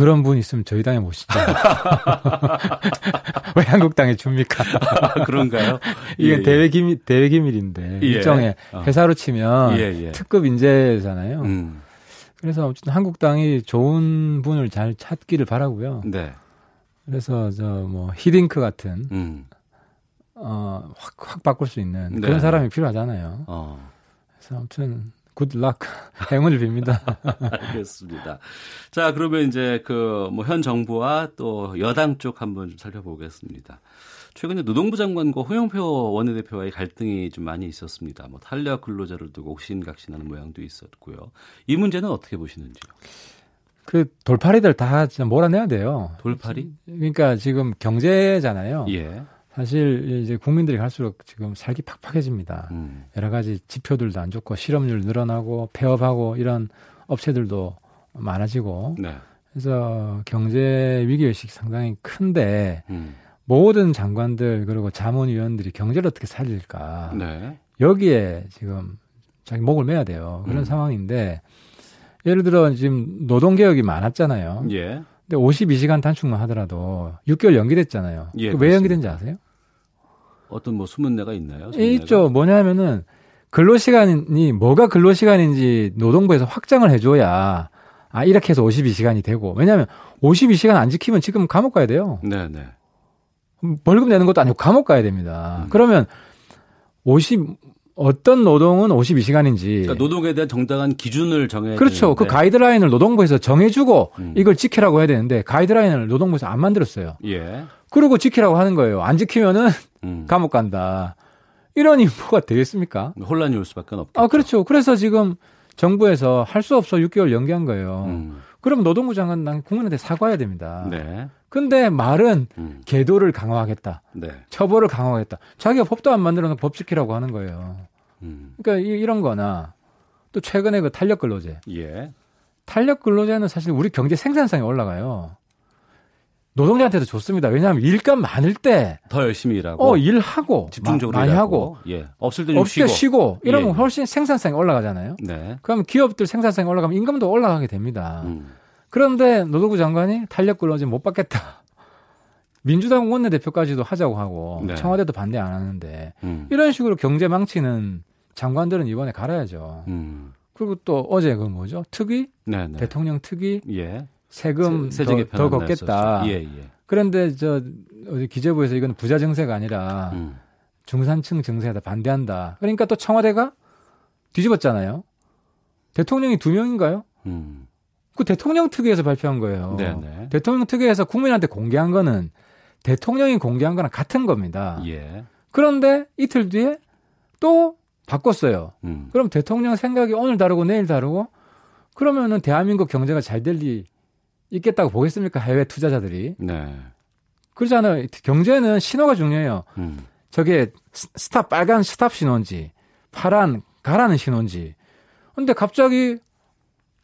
그, 런 분 있으면 저희 당에 모시죠. 왜 한국당에 줍니까? 아, 그런가요? 이게 예, 대외 기밀 대외 기밀인데 예. 일종의 어. 회사로 치면 예, 예. 특급 인재잖아요. 음. 그래서 어쨌든 한국당이 좋은 분을 잘 찾기를 바라고요. 네. 그래서 저 뭐 히딩크 같은 음. 어, 확, 확 바꿀 수 있는 네. 그런 사람이 필요하잖아요. 어. 그래서 아무튼 굿락 행운을 빕니다. 알겠습니다. 자, 그러면 이제 그 뭐 현 정부와 또 여당 쪽 한번 좀 살펴보겠습니다. 최근에 노동부 장관과 홍영표 원내대표와의 갈등이 좀 많이 있었습니다. 뭐 탄력 근로자를 두고 옥신각신하는 모양도 있었고요. 이 문제는 어떻게 보시는지요? 그 돌파리들 다 진짜 몰아내야 돼요. 돌팔이? 그러니까 지금 경제잖아요. 예. 사실 이제 국민들이 갈수록 지금 살기 팍팍해집니다. 음. 여러 가지 지표들도 안 좋고 실업률 늘어나고 폐업하고 이런 업체들도 많아지고 네. 그래서 경제 위기 의식이 상당히 큰데 음. 모든 장관들 그리고 자문위원들이 경제를 어떻게 살릴까 네. 여기에 지금 자기 목을 매야 돼요 그런 음. 상황인데 예를 들어 지금 노동 개혁이 많았잖아요. 예. 근데 52시간 단축만 하더라도 6개월 연기됐잖아요. 예, 그렇습니다. 연기된지 아세요? 어떤 뭐 소문내가 있나요? 예, 소문내가? 있죠. 뭐냐면은 근로시간이 뭐가 근로시간인지 노동부에서 확정을 해줘야 아 이렇게 해서 52시간이 되고 왜냐하면 52시간 안 지키면 지금 감옥 가야 돼요. 네, 네. 벌금 내는 것도 아니고 감옥 가야 됩니다. 음. 그러면 50 어떤 노동은 52시간인지 그러니까 노동에 대한 정당한 기준을 정해야 그렇죠. 그 되는데. 가이드라인을 노동부에서 정해주고 음. 이걸 지키라고 해야 되는데 가이드라인을 노동부에서 안 만들었어요. 예. 그리고 지키라고 하는 거예요. 안 지키면은 음. 감옥 간다. 이러니 뭐가 되겠습니까? 혼란이 올 수밖에 없겠죠. 아, 그렇죠. 그래서 지금 정부에서 할 수 없어 6개월 연기한 거예요. 음. 그럼 노동부 장관 난 국민한테 사과해야 됩니다. 네. 근데 말은 음. 계도를 강화하겠다. 네. 처벌을 강화하겠다. 자기가 법도 안 만들어 놓고 법 지키라고 하는 거예요. 음. 그러니까 이- 이런 거나 또 최근에 그 탄력 근로제. 예. 탄력 근로제는 사실 우리 경제 생산성이 올라가요. 노동자한테도 좋습니다. 왜냐하면 일감 많을 때, 더 열심히 일하고 어, 일하고, 집중적으로 마- 많이 일하고, 하고, 예. 없을 때좀 때 쉬고. 쉬고, 이러면 예. 훨씬 생산성이 올라가잖아요. 네. 그럼 기업들 생산성이 올라가면 임금도 올라가게 됩니다. 음. 그런데 노동부 장관이 탄력 근로제 못 받겠다. 민주당 원내대표까지도 하자고 하고 네. 청와대도 반대 안 하는데 음. 이런 식으로 경제 망치는 장관들은 이번에 갈아야죠. 음. 그리고 또 어제 그 뭐죠? 특위? 네, 네. 대통령 특위 예. 세금 세- 더, 더안 걷겠다. 예, 예. 그런데 저 기재부에서 이건 부자 증세가 아니라 음. 중산층 증세에다 반대한다. 그러니까 또 청와대가 뒤집었잖아요. 대통령이 두 명인가요? 음. 그 대통령 특위에서 발표한 거예요. 네, 네. 대통령 특위에서 국민한테 공개한 거는 대통령이 공개한 거랑 같은 겁니다. 예. 그런데 이틀 뒤에 또 바꿨어요. 음. 그럼 대통령 생각이 오늘 다르고 내일 다르고 그러면은 대한민국 경제가 잘 될 리 있겠다고 보겠습니까? 해외 투자자들이. 네. 그러잖아요. 경제는 신호가 중요해요. 음. 저게 s- stop 빨간 stop 신호인지 파란 가라는 신호인지. 근데 갑자기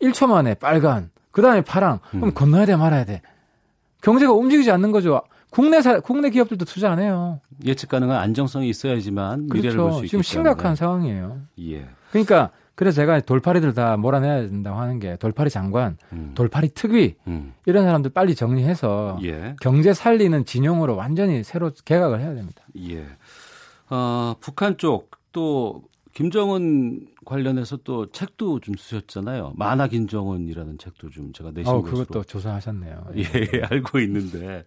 1초 만에 빨간 그다음에 파랑 그럼 음. 건너야 돼 말아야 돼. 경제가 움직이지 않는 거죠. 국내 사, 국내 기업들도 투자 안 해요. 예측 가능한 안정성이 있어야지만 미래를 볼수 그렇죠. 있기 지금 심각한. 상황이에요. 예. 그러니까 그래서 제가 돌파리들 다 몰아내야 된다고 하는 게 돌파리 장관, 음. 돌파리 특위 음. 이런 사람들 빨리 정리해서 예. 경제 살리는 진영으로 완전히 새로 개각을 해야 됩니다. 예. 어, 북한 쪽 또 김정은 관련해서 또 책도 좀 쓰셨잖아요. 만화 김정은이라는 책도 좀 제가 내신 어, 것으로 그것도 조사하셨네요. 예, 예, 알고 있는데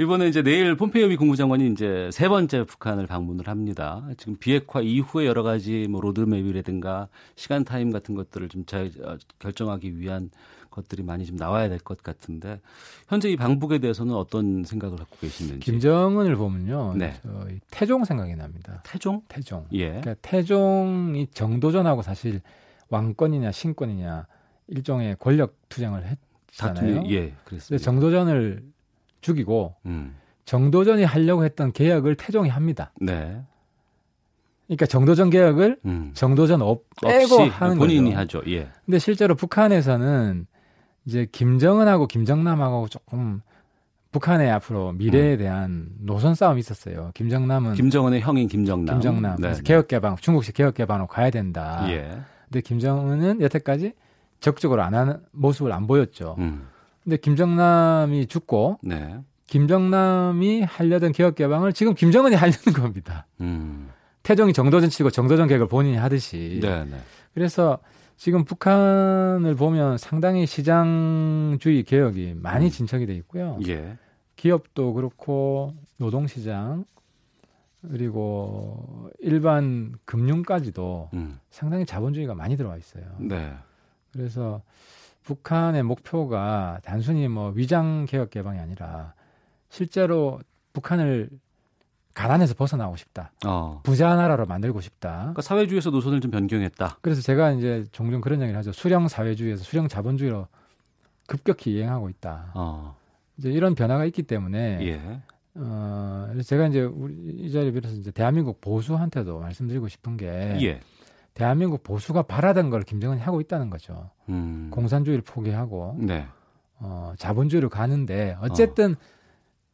이번에 이제 내일 폼페이오 미 국무장관이 이제 세 번째 북한을 방문을 합니다. 지금 비핵화 이후에 여러 가지 뭐 로드맵이라든가 시간 타임 같은 것들을 좀잘 어, 결정하기 위한 것들이 많이 좀 나와야 될 것 같은데 현재 이 방북에 대해서는 어떤 생각을 갖고 계시는지. 김정은을 보면요, 네. 저희 태종 생각이 납니다. 태종? 태종. 예. 그러니까 태종이 정도전하고 사실 왕권이냐 신권이냐 일종의 권력 투쟁을 했잖아요. 다툼이 예, 그랬습니다. 정도전을 죽이고 음. 정도전이 하려고 했던 계약을 태종이 합니다. 네. 그러니까 정도전 계약을 음. 정도전 업 빼고 없이 하는 본인이 거죠. 하죠. 예. 근데 실제로 북한에서는 이제 김정은하고 김정남하고 조금 북한의 앞으로 미래에 대한 노선 싸움이 있었어요. 김정남은 김정은의 형인 김정남. 김정남 네, 그래서 네. 개혁 개방 중국식 개혁 개방으로 가야 된다. 예. 근데 김정은은 여태까지 적극적으로 안 하는 모습을 안 보였죠. 음. 근데 김정남이 죽고 네. 김정남이 하려던 개혁 개방을 지금 김정은이 하려는 겁니다. 음. 태종이 정도전 치고 정도전 개혁을 본인이 하듯이. 네, 네. 그래서 지금 북한을 보면 상당히 시장주의 개혁이 많이 음. 진척이 돼 있고요. 예. 기업도 그렇고 노동시장 그리고 일반 금융까지도 음. 상당히 자본주의가 많이 들어와 있어요. 네. 그래서 북한의 목표가 단순히 뭐 위장 개혁 개방이 아니라 실제로 북한을 가난에서 벗어나고 싶다. 어. 부자 나라로 만들고 싶다. 그러니까 사회주의에서 노선을 좀 변경했다. 그래서 제가 이제 종종 그런 얘기를 하죠. 수령 사회주의에서 수령 자본주의로 급격히 이행하고 있다. 어. 이제 이런 변화가 있기 때문에 예. 어, 제가 이제 우리 이 자리에 빌어서 이제 대한민국 보수한테도 말씀드리고 싶은 게 예. 대한민국 보수가 바라던 걸 김정은이 하고 있다는 거죠. 음. 공산주의를 포기하고 네. 어, 자본주의로 가는데 어쨌든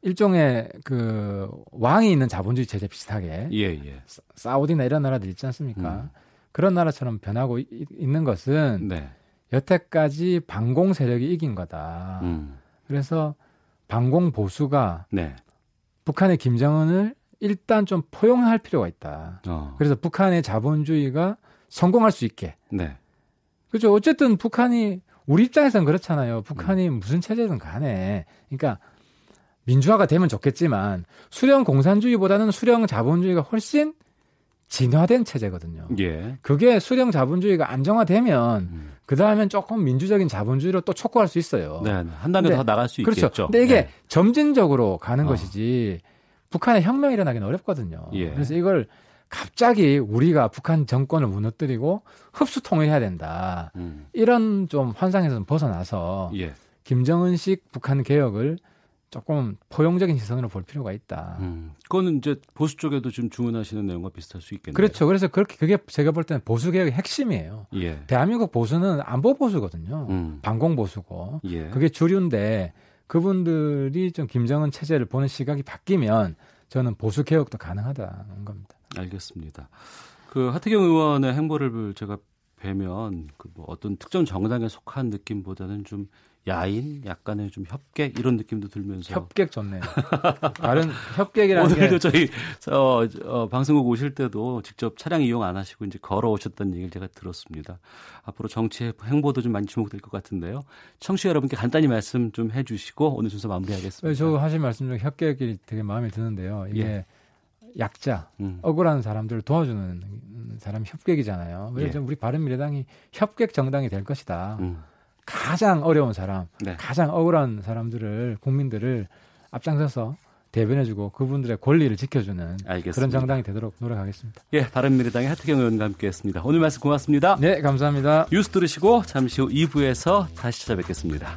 일종의 그 왕이 있는 자본주의 체제 비슷하게 예, 예. 사- 사우디나 이런 나라들 있지 않습니까? 음. 그런 나라처럼 변하고 이- 있는 것은 네. 여태까지 반공 세력이 이긴 거다. 음. 그래서 반공 보수가 네. 북한의 김정은을 일단 좀 포용할 필요가 있다. 어. 그래서 북한의 자본주의가 성공할 수 있게. 네. 그죠? 어쨌든 북한이 우리 입장에서는 그렇잖아요. 음. 북한이 무슨 체제든 간에. 그러니까 민주화가 되면 좋겠지만 수령 공산주의보다는 수령 자본주의가 훨씬 진화된 체제거든요. 예. 그게 수령 자본주의가 안정화되면 음. 그 다음엔 조금 민주적인 자본주의로 또 촉구할 수 있어요. 네. 한 단계 더 나갈 수 그렇죠. 있겠죠. 근데 이게 네. 점진적으로 가는 어. 것이지 북한에 혁명이 일어나기는 어렵거든요. 예. 그래서 이걸 갑자기 우리가 북한 정권을 무너뜨리고 흡수 통일해야 된다. 음. 이런 좀 환상에서 벗어나서 예. 김정은식 북한 개혁을 조금 포용적인 시선으로 볼 필요가 있다. 음. 그거는 이제 보수 쪽에도 좀 주문하시는 내용과 비슷할 수 있겠네요. 그렇죠. 그래서 그렇게 그게 제가 볼 때는 보수 개혁의 핵심이에요. 예. 대한민국 보수는 안보 보수거든요. 음. 반공 보수고 예. 그게 주류인데 그분들이 좀 김정은 체제를 보는 시각이 바뀌면 저는 보수 개혁도 가능하다는 겁니다. 알겠습니다. 그 하태경 의원의 행보를 제가 뵈면 그 뭐 어떤 특정 정당에 속한 느낌보다는 좀 야인, 약간의 좀 협객 이런 느낌도 들면서 협객 좋네요. 다른 협객이라는 게 오늘도 저희 어, 어, 방송국 오실 때도 직접 차량 이용 안 하시고 이제 걸어 오셨다는 얘기를 제가 들었습니다. 앞으로 정치 행보도 좀 많이 주목될 것 같은데요. 청취자 여러분께 간단히 말씀 좀 해주시고 오늘 순서 마무리하겠습니다. 저 하신 말씀 중에 협객이 되게 마음에 드는데요. 이게 예. 약자, 음. 억울한 사람들을 도와주는 사람이 협객이잖아요. 그래서 예. 우리 바른미래당이 협객 정당이 될 것이다. 음. 가장 어려운 사람, 네. 가장 억울한 사람들을 국민들을 앞장서서 대변해주고 그분들의 권리를 지켜주는 알겠습니다. 그런 정당이 되도록 노력하겠습니다. 예, 바른미래당의 하태경 의원과 함께했습니다. 오늘 말씀 고맙습니다. 네, 감사합니다. 뉴스 들으시고 잠시 후 2부에서 다시 찾아뵙겠습니다.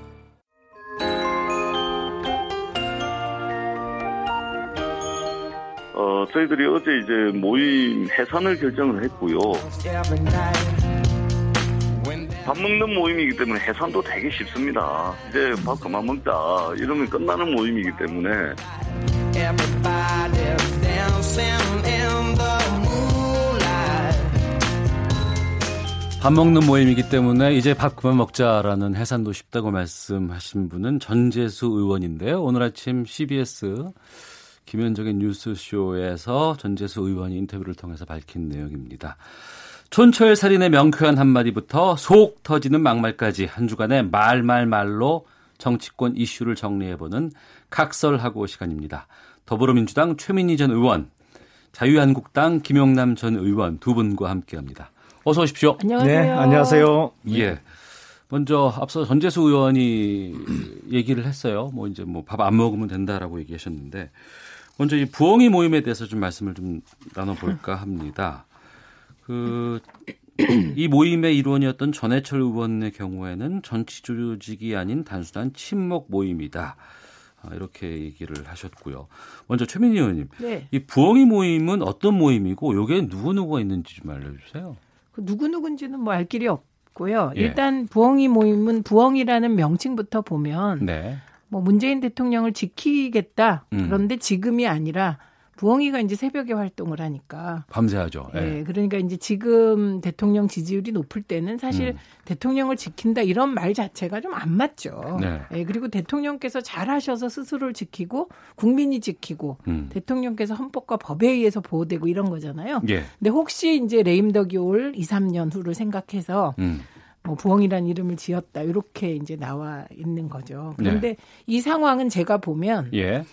어, 저희들이 어제 이제 모임 해산을 결정을 했고요. 밥 먹는 모임이기 때문에 해산도 되게 쉽습니다. 이제 밥 그만 먹자. 이러면 끝나는 모임이기 때문에 밥 먹는 모임이기 때문에 이제 밥 그만 먹자라는 해산도 쉽다고 말씀하신 분은 전재수 의원인데요. 오늘 아침 CBS 김현정의 뉴스쇼에서 전재수 의원이 인터뷰를 통해서 밝힌 내용입니다. 촌철 살인의 명쾌한 한마디부터 속 터지는 막말까지 한 주간의 말말말로 정치권 이슈를 정리해보는 각설하고 시간입니다. 더불어민주당 최민희 전 의원, 자유한국당 김용남 전 의원 두 분과 함께합니다. 어서 오십시오. 네, 안녕하세요. 예. 먼저 앞서 전재수 의원이 얘기를 했어요. 뭐 이제 뭐 밥 안 먹으면 된다라고 얘기하셨는데 먼저 이 부엉이 모임에 대해서 좀 말씀을 좀 나눠볼까 합니다. 그, 이 모임의 일원이었던 전해철 의원의 경우에는 정치 조직이 아닌 단순한 친목 모임이다. 아, 이렇게 얘기를 하셨고요. 먼저 최민희 의원님, 네. 이 부엉이 모임은 어떤 모임이고 여기에 누구 누구가 있는지 좀 알려주세요. 그 누구 누군지는 뭐 알 길이 없고요. 예. 일단 부엉이 모임은 부엉이라는 명칭부터 보면 네. 뭐 문재인 대통령을 지키겠다. 음. 그런데 지금이 아니라 부엉이가 이제 새벽에 활동을 하니까 밤새 하죠. 예. 예, 그러니까 이제 지금 대통령 지지율이 높을 때는 사실 음. 대통령을 지킨다 이런 말 자체가 좀 안 맞죠. 네. 예, 그리고 대통령께서 잘하셔서 스스로를 지키고 국민이 지키고 음. 대통령께서 헌법과 법에 의해서 보호되고 이런 거잖아요. 예. 근데 혹시 이제 레임덕이 올 2, 3년 후를 생각해서 음. 뭐 부엉이라는 이름을 지었다 이렇게 이제 나와 있는 거죠. 네. 그런데 이 상황은 제가 보면 예.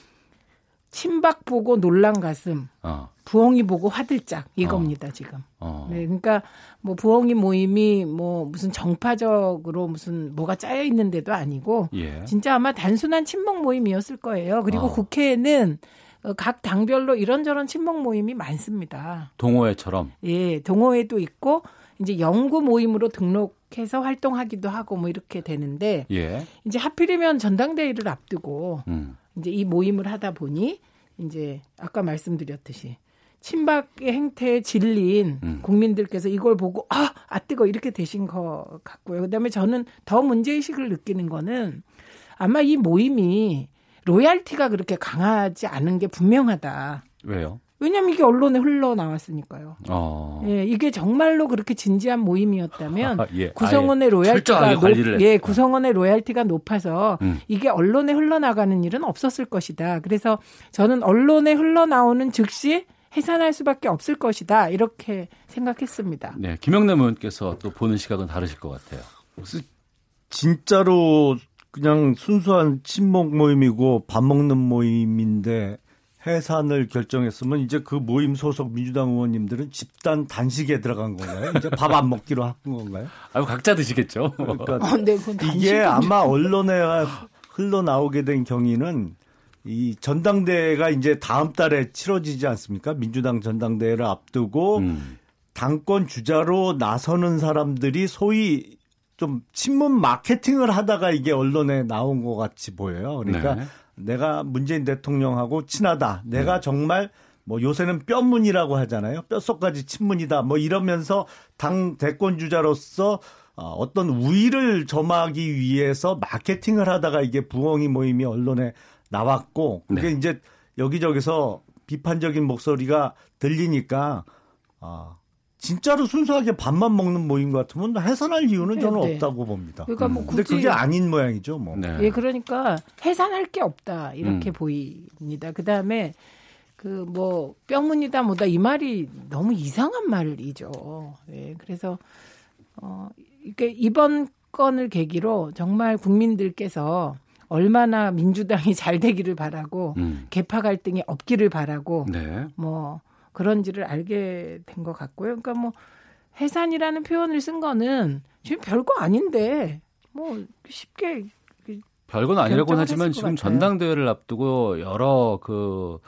친박 보고 놀란 가슴, 어. 부엉이 보고 화들짝 이겁니다 지금. 어. 네, 그러니까 뭐 부엉이 모임이 뭐 무슨 정파적으로 무슨 뭐가 짜여 있는데도 아니고 예. 진짜 아마 단순한 친목 모임이었을 거예요. 그리고 어. 국회에는 어, 각 당별로 이런저런 친목 모임이 많습니다. 동호회처럼. 예, 동호회도 있고 이제 연구 모임으로 등록 해서 활동하기도 하고 뭐 이렇게 되는데 예. 이제 하필이면 전당대회를 앞두고 음. 이제 이 모임을 하다 보니 이제 아까 말씀드렸듯이 친박의 행태에 질린 음. 국민들께서 이걸 보고 아, 아 뜨거 이렇게 되신 것 같고요. 그다음에 저는 더 문제 의식을 느끼는 거는 아마 이 모임이 loyalty가 그렇게 강하지 않은 게 분명하다. 왜요? 왜냐하면 이게 언론에 흘러나왔으니까요. 어. 예, 이게 정말로 그렇게 진지한 모임이었다면 예. 구성원의 loyalty가 높, 예. 구성원의 loyalty가 높아서 음. 이게 언론에 흘러나가는 일은 없었을 것이다. 그래서 저는 언론에 흘러나오는 즉시 해산할 수밖에 없을 것이다. 이렇게 생각했습니다. 네, 김영남 의원께서 또 보는 시각은 다르실 것 같아요. 진짜로 그냥 순수한 친목 모임이고 밥 먹는 모임인데 해산을 결정했으면 이제 그 모임 소속 민주당 의원님들은 집단 단식에 들어간 건가요? 이제 밥 안 먹기로 한 건가요? 아유, 각자 드시겠죠. 그러니까 어, 네, 그건 이게 아마 언론에 흘러나오게 된 경위는 이 전당대회가 이제 다음 달에 치러지지 않습니까? 민주당 전당대회를 앞두고 음. 당권 주자로 나서는 사람들이 소위 좀 친문 마케팅을 하다가 이게 언론에 나온 것 같이 보여요. 그러니까 네. 내가 문재인 대통령하고 친하다. 내가 네. 정말 뭐 요새는 뼈문이라고 하잖아요. 뼛속까지 친문이다. 뭐 이러면서 당 대권 주자로서 어, 어떤 우위를 점하기 위해서 마케팅을 하다가 이게 부엉이 모임이 언론에 나왔고 그게 네. 이제 여기저기서 비판적인 목소리가 들리니까 아 진짜로 순수하게 밥만 먹는 모임 같으면 해산할 이유는 네, 저는 네. 없다고 봅니다. 그러니까 뭐 근데 굳이- 그게 아닌 모양이죠, 뭐. 네. 예, 그러니까 해산할 게 없다 이렇게 음. 보입니다. 그 다음에 그 뭐 뼈문이다 뭐다 이 말이 너무 이상한 말이죠. 예, 그래서 어 이게 이번 건을 계기로 정말 국민들께서 얼마나 민주당이 잘 되기를 바라고 음. 개파 갈등이 없기를 바라고 네. 뭐 그런지를 알게 된 것 같고요. 그러니까 뭐 해산이라는 표현을 쓴 거는 지금 별거 아닌데 뭐 쉽게 별건 아니라고는 하지만 지금 같아요. 전당대회를 앞두고 여러 그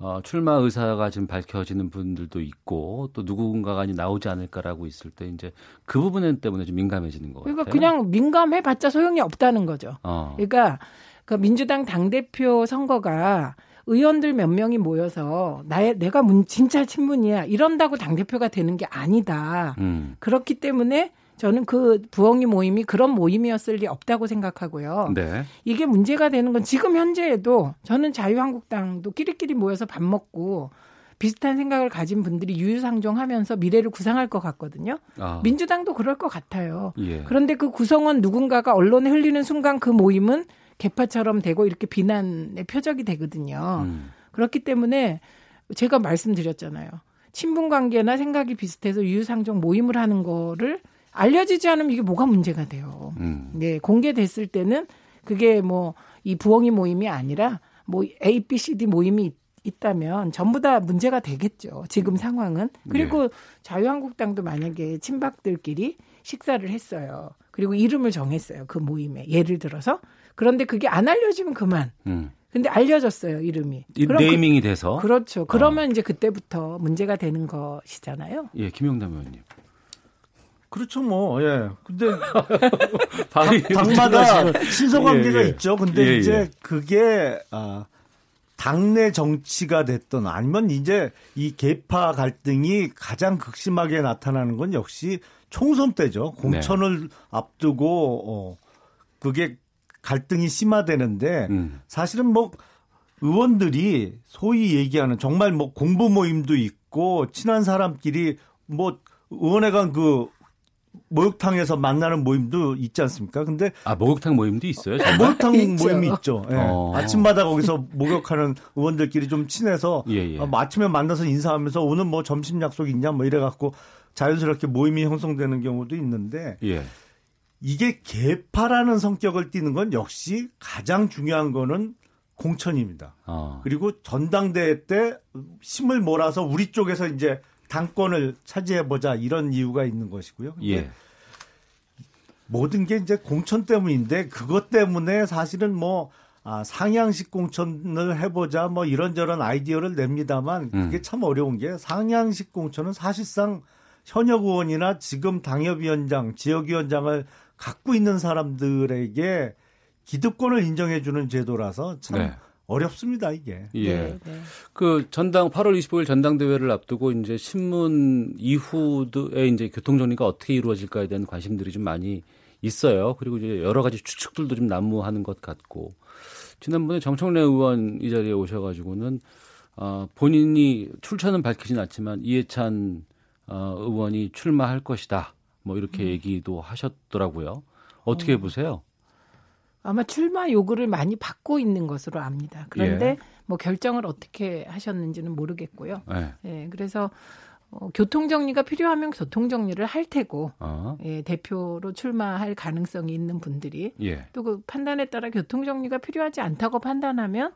어, 출마 의사가 지금 밝혀지는 분들도 있고 또 누군가가 이제 나오지 않을까라고 있을 때 이제 그 부분 때문에 좀 민감해지는 것 그러니까 같아요. 그냥 민감해봤자 소용이 없다는 거죠. 어. 그러니까 그 민주당 당 대표 선거가 의원들 몇 명이 모여서 나의 내가 문, 진짜 친문이야 이런다고 당 대표가 되는 게 아니다. 음. 그렇기 때문에 저는 그 부엉이 모임이 그런 모임이었을 리 없다고 생각하고요. 네. 이게 문제가 되는 건 지금 현재에도 저는 자유한국당도 끼리끼리 모여서 밥 먹고 비슷한 생각을 가진 분들이 유유상종하면서 미래를 구상할 것 같거든요. 아. 민주당도 그럴 것 같아요. 예. 그런데 그 구성원 누군가가 언론에 흘리는 순간 그 모임은 개파처럼 되고 이렇게 비난의 표적이 되거든요. 음. 그렇기 때문에 제가 말씀드렸잖아요. 친분 관계나 생각이 비슷해서 유유상종 모임을 하는 거를 알려지지 않으면 이게 뭐가 문제가 돼요. 음. 네, 공개됐을 때는 그게 뭐 이 부엉이 모임이 아니라 뭐 A, B, C, D 모임이 있- 있다면 전부 다 문제가 되겠죠. 지금 상황은. 그리고 자유한국당도 만약에 친박들끼리 식사를 했어요. 그리고 이름을 정했어요. 그 모임에. 예를 들어서. 그런데 그게 안 알려지면 그만. 음. 근데 알려졌어요 이름이. 이 그- 네이밍이 돼서 그렇죠. 그러면 이제 그때부터 문제가 되는 것이잖아요. 예, 김용남 의원님. 그렇죠, 뭐, 예. 근데, 당, 당마다 신속관계가 예, 예. 있죠. 근데 예, 이제 예. 그게, 아, 당내 정치가 됐던 아니면 이제 이 계파 갈등이 가장 극심하게 나타나는 건 역시 총선 때죠. 네. 공천을 앞두고, 어, 그게 갈등이 심화되는데 음. 사실은 뭐 의원들이 소위 얘기하는 정말 뭐 공부 모임도 있고 친한 사람끼리 뭐 의원회관 그 목욕탕에서 만나는 모임도 있지 않습니까? 근데 아 목욕탕 모임도 있어요. 정말? 목욕탕. 모임이 있죠. 예. 어. 아침마다 거기서 목욕하는 의원들끼리 좀 친해서 예, 예. 어, 뭐 아침에 만나서 인사하면서 오늘 뭐 점심 약속 있냐 뭐 이래 갖고 자연스럽게 모임이 형성되는 경우도 있는데 예. 이게 개파라는 성격을 띠는 건 역시 가장 중요한 거는 공천입니다. 어. 그리고 전당대회 때 힘을 몰아서 우리 쪽에서 이제 당권을 차지해 보자 이런 이유가 있는 것이고요. 예. 모든 게 이제 공천 때문인데 그것 때문에 사실은 뭐 아, 상향식 공천을 해보자 뭐 이런저런 아이디어를 냅니다만 그게 음. 참 어려운 게 상향식 공천은 사실상 현역 의원이나 지금 당협위원장, 지역위원장을 갖고 있는 사람들에게 기득권을 인정해주는 제도라서 참 네. 어렵습니다 이게. 예. 네, 네. 그 전당 8월 25일 전당대회를 앞두고 이제 신문 이후에 이제 교통 정리가 어떻게 이루어질까에 대한 관심들이 좀 많이 있어요. 그리고 이제 여러 가지 추측들도 좀 난무하는 것 같고 지난번에 정청래 의원 이 자리에 오셔가지고는 어, 본인이 출처는 밝히진 않지만 이해찬 어, 의원이 출마할 것이다. 뭐 이렇게 얘기도 하셨더라고요. 어떻게 보세요? 아마 출마 요구를 많이 받고 있는 것으로 압니다. 그런데 예. 뭐 결정을 어떻게 하셨는지는 모르겠고요. 네. 예, 그래서 어, 교통 정리가 필요하면 교통 정리를 할 테고 어, 예, 대표로 출마할 가능성이 있는 분들이 예. 또그 판단에 따라 교통 정리가 필요하지 않다고 판단하면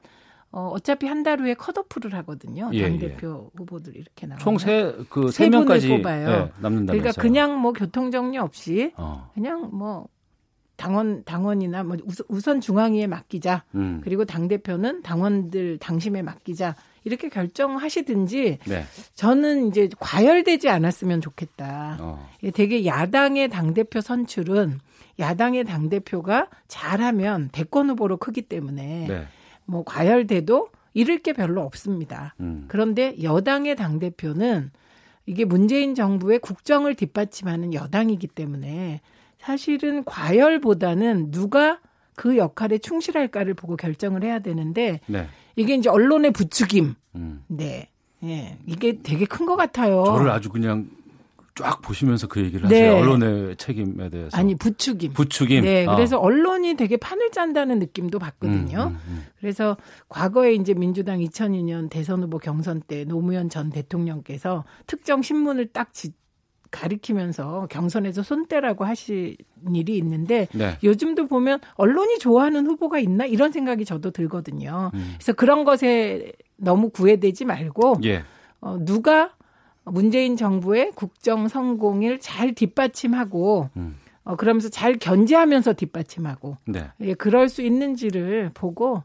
어, 어차피 한 달 후에 컷오프를 하거든요. 예, 당 대표 후보들 이렇게 나오면 총세그 세세 명까지 뽑아요. 예, 남는다면서요. 그러니까 그냥 뭐 교통 정리 없이 어. 그냥 뭐 당원 당원이나 뭐 우선, 중앙위에 맡기자. 음. 그리고 당 대표는 당원들 당심에 맡기자. 이렇게 결정하시든지 네. 저는 이제 과열되지 않았으면 좋겠다. 어. 예, 되게 야당의 당 대표 선출은 야당의 당 대표가 잘하면 대권 후보로 크기 때문에 네. 뭐 과열돼도 잃을 게 별로 없습니다. 음. 그런데 여당의 당 대표는 이게 문재인 정부의 국정을 뒷받침하는 여당이기 때문에 사실은 과열보다는 누가 그 역할에 충실할까를 보고 결정을 해야 되는데 네. 이게 이제 언론의 부추김. 음. 네. 예. 이게 되게 큰 것 같아요. 저를 아주 그냥 쫙 보시면서 그 얘기를 네. 하세요. 언론의 책임에 대해서. 아니 부추김. 부추김. 네, 아. 그래서 언론이 되게 판을 짠다는 느낌도 받거든요. 음, 음, 음. 그래서 과거에 이제 민주당 2002년 대선 후보 경선 때 노무현 전 대통령께서 특정 신문을 딱 지, 가리키면서 경선에서 손대라고 하신 일이 있는데 네. 요즘도 보면 언론이 좋아하는 후보가 있나 이런 생각이 저도 들거든요. 음. 그래서 그런 것에 너무 구애되지 말고 예. 어, 누가 문재인 정부의 국정 성공을 잘 뒷받침하고 음. 어, 그러면서 잘 견제하면서 뒷받침하고 네. 예, 그럴 수 있는지를 보고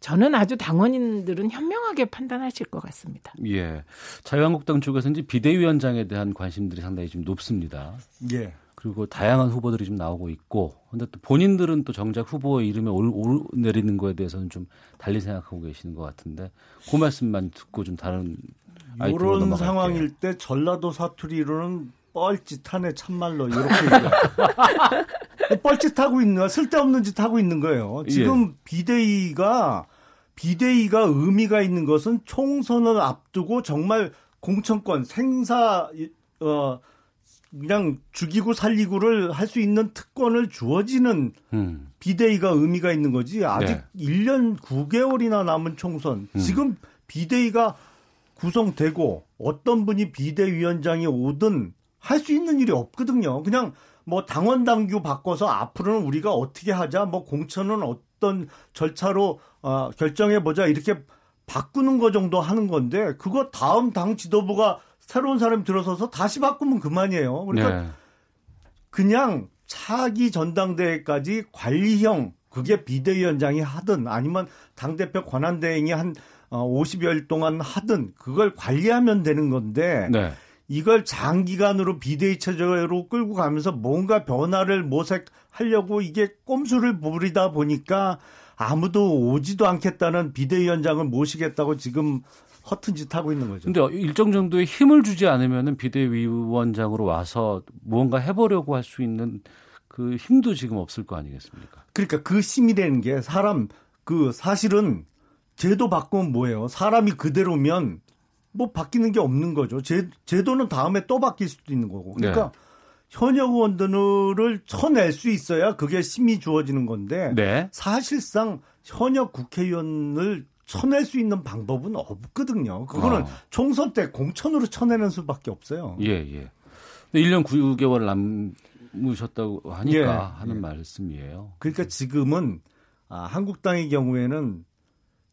저는 아주 당원인들은 현명하게 판단하실 것 같습니다. 예. 자유한국당 쪽에서 이제 비대위원장에 대한 관심들이 상당히 좀 높습니다. 예. 그리고 다양한 후보들이 좀 나오고 있고, 근데 또 본인들은 또 정작 후보의 이름에 올, 올 내리는 거에 대해서는 좀 달리 생각하고 계시는 것 같은데, 그 말씀만 듣고 좀 다른 아 이런. 상황일 때 전라도 사투리로는 뻘짓하네 참말로 이렇게. 뻘짓하고 있는 거야. 쓸데없는 짓 하고 있는 거예요. 예. 지금 비대위가 비대위가 의미가 있는 것은 총선을 앞두고 정말 공천권 생사 어 그냥 죽이고 살리고를 할 수 있는 특권을 주어지는 음. 비대위가 의미가 있는 거지. 아직 네. 1년 9개월이나 남은 총선. 음. 지금 비대위가 구성되고 어떤 분이 비대위원장이 오든 할 수 있는 일이 없거든요. 그냥 뭐 당원 당규 바꿔서 앞으로는 우리가 어떻게 하자, 뭐 공천은 어떤 절차로 어, 결정해 보자 이렇게 바꾸는 거 정도 하는 건데 그거 다음 당 지도부가 새로운 사람이 들어서서 다시 바꾸면 그만이에요. 그러니까 네. 그냥 차기 전당대회까지 관리형 그게 비대위원장이 하든 아니면 당대표 권한대행이 한 어, 50여일 동안 하든 그걸 관리하면 되는 건데 네. 이걸 장기간으로 비대위 체제로 끌고 가면서 뭔가 변화를 모색하려고 이게 꼼수를 부리다 보니까 아무도 오지도 않겠다는 비대위원장을 모시겠다고 지금 허튼 짓 하고 있는 거죠. 근데 일정 정도의 힘을 주지 않으면은 비대위원장으로 와서 무언가 해보려고 할 수 있는 그 힘도 지금 없을 거 아니겠습니까? 그러니까 그 힘이라는 게 사람 그 사실은 제도 바꾸면 뭐예요? 사람이 그대로면 뭐 바뀌는 게 없는 거죠. 제, 제도는 다음에 또 바뀔 수도 있는 거고. 그러니까 네. 현역 의원들을 쳐낼 수 있어야 그게 힘이 주어지는 건데 네. 사실상 현역 국회의원을 쳐낼 수 있는 방법은 없거든요. 그거는 어. 총선 때 공천으로 쳐내는 수밖에 없어요. 예, 예. 근데 1년 9개월 남으셨다고 하니까 예, 하는 예. 말씀이에요. 그러니까 지금은 아, 한국당의 경우에는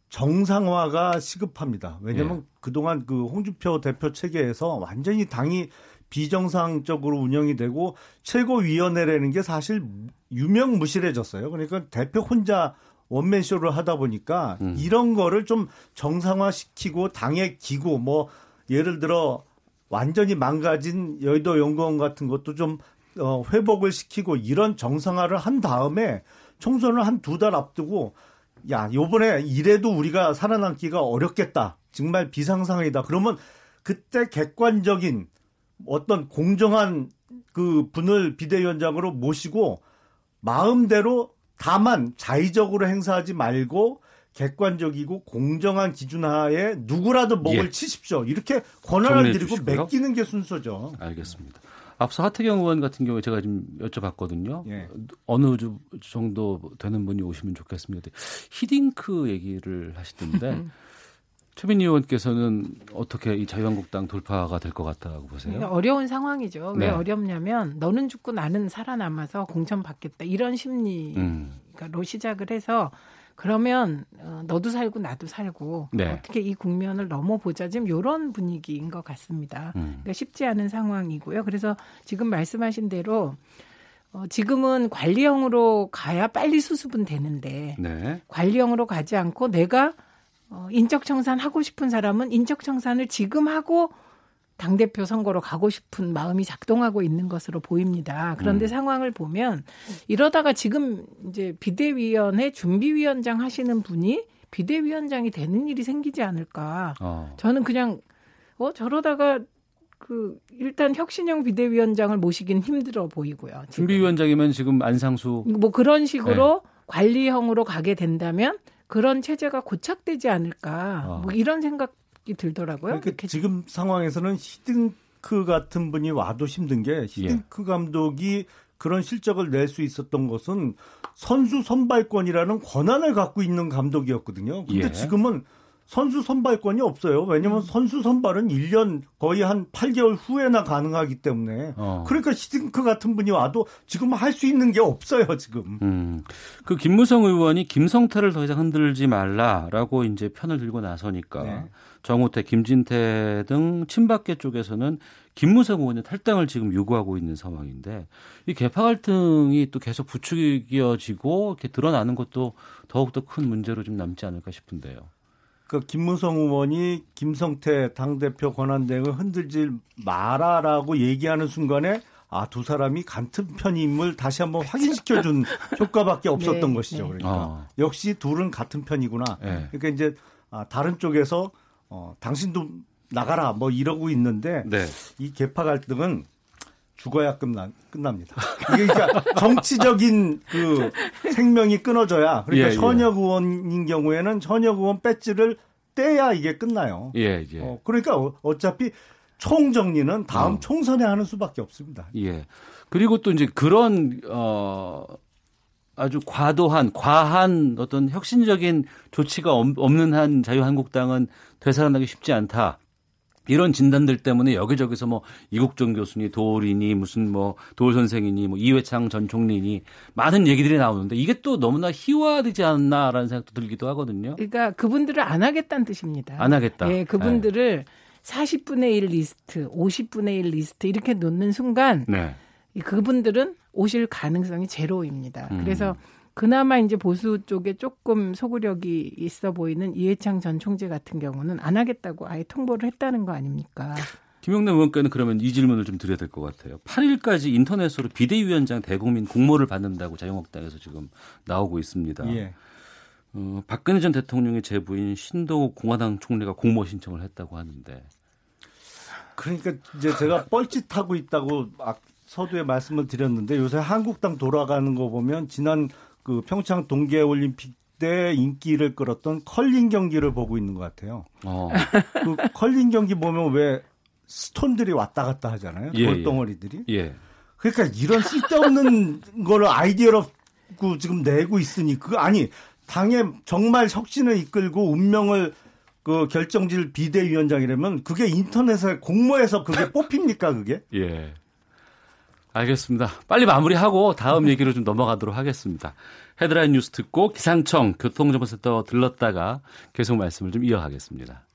정상화가 시급합니다. 왜냐하면 예. 그동안 그 홍준표 대표 체계에서 완전히 당이 비정상적으로 운영이 되고 최고위원회라는 게 사실 유명무실해졌어요. 그러니까 대표 혼자 원맨 쇼를 하다 보니까 음. 이런 거를 좀 정상화시키고 당의 기구 뭐 예를 들어 완전히 망가진 여의도 연구원 같은 것도 좀 어, 회복을 시키고 이런 정상화를 한 다음에 총선을 한 두 달 앞두고 야 요번에 이래도 우리가 살아남기가 어렵겠다 정말 비상상황이다 그러면 그때 객관적인 어떤 공정한 그 분을 비대위원장으로 모시고 마음대로 다만 자의적으로 행사하지 말고 객관적이고 공정한 기준 하에 누구라도 목을 예. 치십시오. 이렇게 권한을 드리고. 맡기는 게 순서죠. 알겠습니다. 앞서 하태경 의원 같은 경우에 제가 지금 여쭤봤거든요. 예. 어느 주- 정도 되는 분이 오시면 좋겠습니다. 히딩크 얘기를 하시던데 최민희 의원께서는 어떻게 이 자유한국당 돌파가 될 것 같다고 보세요? 그러니까 어려운 상황이죠. 왜 네. 어렵냐면 너는 죽고 나는 살아남아서 공천 받겠다 이런 심리로 음. 시작을 해서 그러면 어, 너도 살고 나도 살고 네. 어떻게 이 국면을 넘어보자 지금 이런 분위기인 것 같습니다. 음. 그러니까 쉽지 않은 상황이고요. 그래서 지금 말씀하신 대로 어, 지금은 관리형으로 가야 빨리 수습은 되는데 네. 관리형으로 가지 않고 내가 어, 인적 청산 하고 싶은 사람은 인적 청산을 지금 하고 당 대표 선거로 가고 싶은 마음이 작동하고 있는 것으로 보입니다. 그런데 음. 상황을 보면 이러다가 지금 이제 비대위원회 준비위원장 하시는 분이 비대위원장이 되는 일이 생기지 않을까. 어. 저는 그냥 어 저러다가 그 일단 혁신형 비대위원장을 모시긴 힘들어 보이고요. 지금. 준비위원장이면 지금 안상수 뭐 그런 식으로 네. 관리형으로 가게 된다면 그런 체제가 고착되지 않을까 어. 뭐 이런 생각이 들더라고요. 그러니까 지금 상황에서는 히딩크 같은 분이 와도 힘든 게 히딩크 감독이 그런 실적을 낼 수 있었던 것은 선수 선발권이라는 권한을 갖고 있는 감독이었거든요. 근데 예. 지금은 선수 선발권이 없어요. 왜냐하면 선수 선발은 1년 거의 한 8개월 후에나 가능하기 때문에. 어. 그러니까 히딩크 같은 분이 와도 지금 할 수 있는 게 없어요, 지금. 음. 그 김무성 의원이 김성태를 더 이상 흔들지 말라라고 이제 편을 들고 나서니까 네. 정우태, 김진태 등 친박계 쪽에서는 김무성 의원의 탈당을 지금 요구하고 있는 상황인데 이 개파 갈등이 또 계속 부추겨지고 이렇게 드러나는 것도 더욱더 큰 문제로 좀 남지 않을까 싶은데요. 그 김무성 의원이 김성태 당대표 권한대행을 흔들지 마라라고 얘기하는 순간에 아, 두 사람이 같은 편임을 다시 한번 확인시켜준 효과밖에 없었던 네, 것이죠. 네. 그러니까 어. 역시 둘은 같은 편이구나. 네. 그러니까 이제 아, 다른 쪽에서 어, 당신도 나가라 뭐 이러고 있는데 네. 이 개파 갈등은 죽어야 끝나, 끝납니다. 이게 그러니까 정치적인 그 생명이 끊어져야 그러니까 예, 예. 현역 의원인 경우에는 현역 의원 배지를 떼야 이게 끝나요. 예, 예. 어, 그러니까 어- 어차피 총 정리는 다음 어. 총선에 하는 수밖에 없습니다. 예. 그리고 또 이제 그런 어 아주 과도한 과한 어떤 혁신적인 조치가 없- 없는 한 자유한국당은 되살아나기 쉽지 않다. 이런 진단들 때문에 여기저기서 뭐 이국종 교수니 도올이니 무슨 뭐 도올 선생이니 뭐 이회창 전 총리니 많은 얘기들이 나오는데 이게 또 너무나 희화되지 않나라는 생각도 들기도 하거든요. 그러니까 그분들을 안 하겠다는 뜻입니다. 안 하겠다. 예, 그분들을 40분의 1 리스트, 50분의 1 리스트 이렇게 놓는 순간 네. 이 그분들은 오실 가능성이 제로입니다. 음. 그래서 그나마 이제 보수 쪽에 조금 소구력이 있어 보이는 이해창 전 총재 같은 경우는 안 하겠다고 아예 통보를 했다는 거 아닙니까? 김용남 의원께는 그러면 이 질문을 좀 드려야 될 것 같아요. 8일까지 인터넷으로 비대위원장 대국민 공모를 받는다고 자유한국당에서 지금 나오고 있습니다. 예. 어, 박근혜 전 대통령의 제부인 신도 공화당 총리가 공모 신청을 했다고 하는데 그러니까 이제 제가 뻘짓하고 있다고 막 서두에 말씀을 드렸는데 요새 한국당 돌아가는 거 보면 지난 그 평창 동계올림픽 때 인기를 끌었던 컬링 경기를 보고 있는 것 같아요. 어. 그 컬링 경기 보면 왜 스톤들이 왔다 갔다 하잖아요. 예, 돌덩어리들이. 예. 그러니까 이런 쓸데없는 거를 아이디어로 지금 내고 있으니 그 아니 당에 정말 혁신을 이끌고 운명을 그 결정질 비대위원장이라면 그게 인터넷에 공모해서 그게 뽑힙니까 그게? 예. 알겠습니다. 빨리 마무리하고 다음 얘기로 좀 넘어가도록 하겠습니다. 헤드라인 뉴스 듣고 기상청 교통정보센터 들렀다가 계속 말씀을 좀 이어가겠습니다.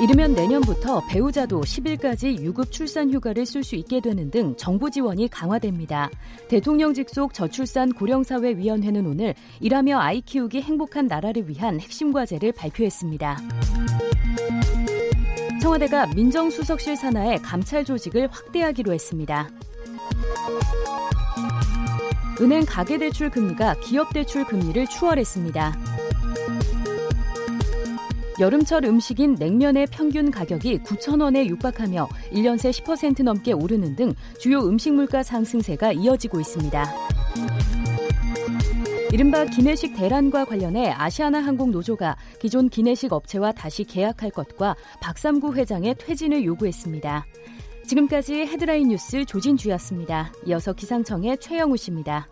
이르면 내년부터 배우자도 10일까지 유급 출산 휴가를 쓸 수 있게 되는 등 정부 지원이 강화됩니다. 대통령 직속 저출산 고령사회위원회는 오늘 일하며 아이 키우기 행복한 나라를 위한 핵심 과제를 발표했습니다. 청와대가 민정수석실 산하의 감찰 조직을 확대하기로 했습니다. 은행 가계대출 금리가 기업대출 금리를 추월했습니다. 여름철 음식인 냉면의 평균 가격이 9,000원에 육박하며 1년 새 10% 넘게 오르는 등 주요 음식 물가 상승세가 이어지고 있습니다. 이른바 기내식 대란과 관련해 아시아나 항공 노조가 기존 기내식 업체와 다시 계약할 것과 박삼구 회장의 퇴진을 요구했습니다. 지금까지 헤드라인 뉴스 조진주였습니다. 이어서 기상청의 최영우 씨입니다.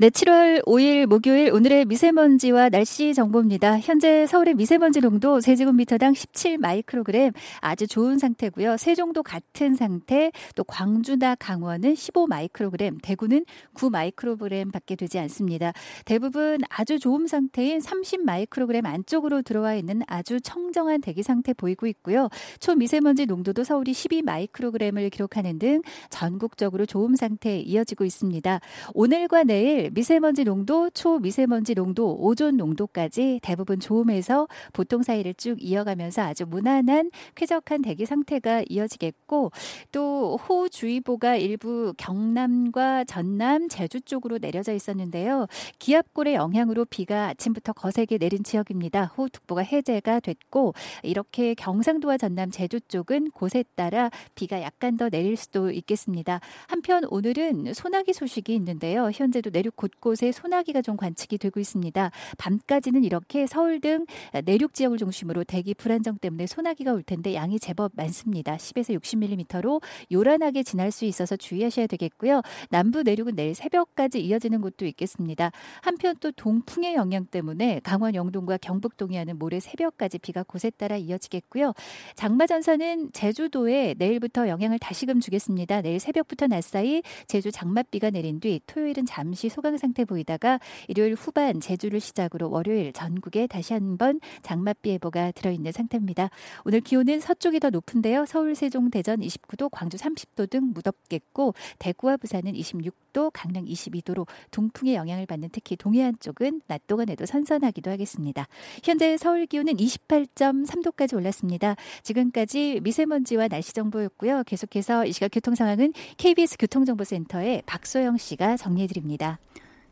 네, 7월 5일 목요일 오늘의 미세먼지와 날씨 정보입니다. 현재 서울의 미세먼지 농도 세제곱미터당 17 마이크로그램 아주 좋은 상태고요. 세종도 같은 상태, 또 광주나 강원은 15 마이크로그램, 대구는 9 마이크로그램밖에 되지 않습니다. 대부분 아주 좋은 상태인 30 마이크로그램 안쪽으로 들어와 있는 아주 청정한 대기 상태 보이고 있고요. 초미세먼지 농도도 서울이 12 마이크로그램을 기록하는 등 전국적으로 좋은 상태 이어지고 있습니다. 오늘과 내일 미세먼지 농도, 초미세먼지 농도, 오존 농도까지 대부분 좋음에서 보통 사이를 쭉 이어가면서 아주 무난한 쾌적한 대기 상태가 이어지겠고 또 호우주의보가 일부 경남과 전남, 제주 쪽으로 내려져 있었는데요. 기압골의 영향으로 비가 아침부터 거세게 내린 지역입니다. 호우특보가 해제가 됐고 이렇게 경상도와 전남, 제주 쪽은 곳에 따라 비가 약간 더 내릴 수도 있겠습니다. 한편 오늘은 소나기 소식이 있는데요. 현재도 내륙 곳곳에 소나기가 좀 관측이 되고 있습니다. 밤까지는 이렇게 서울 등 내륙 지역을 중심으로 대기 불안정 때문에 소나기가 올 텐데 양이 제법 많습니다. 10에서 60mm로 요란하게 지날 수 있어서 주의하셔야 되겠고요. 남부 내륙은 내일 새벽까지 이어지는 곳도 있겠습니다. 한편 또 동풍의 영향 때문에 강원 영동과 경북 동해안은 모레 새벽까지 비가 곳에 따라 이어지겠고요. 장마 전선은 제주도에 내일부터 영향을 다시금 주겠습니다. 내일 새벽부터 낮 사이 제주 장맛비가 내린 뒤 토요일은 잠시 소강 상태 보이다가 일요일 후반 제주를 시작으로 월요일 전국에 다시 한번 장맛비 예보가 들어있는 상태입니다. 오늘 기온은 서쪽이 더 높은데요. 서울, 세종, 대전 29도, 광주 30도 등 무덥겠고 대구와 부산은 26도, 강릉 22도로 동풍의 영향을 받는 특히 동해안 쪽은 낮 동안에도 선선하기도 하겠습니다. 현재 서울 기온은 28.3도까지 올랐습니다. 지금까지 미세먼지와 날씨 정보였고요. 계속해서 이 시각 교통 상황은 KBS 교통정보센터의 박소영 씨가 정리해 드립니다.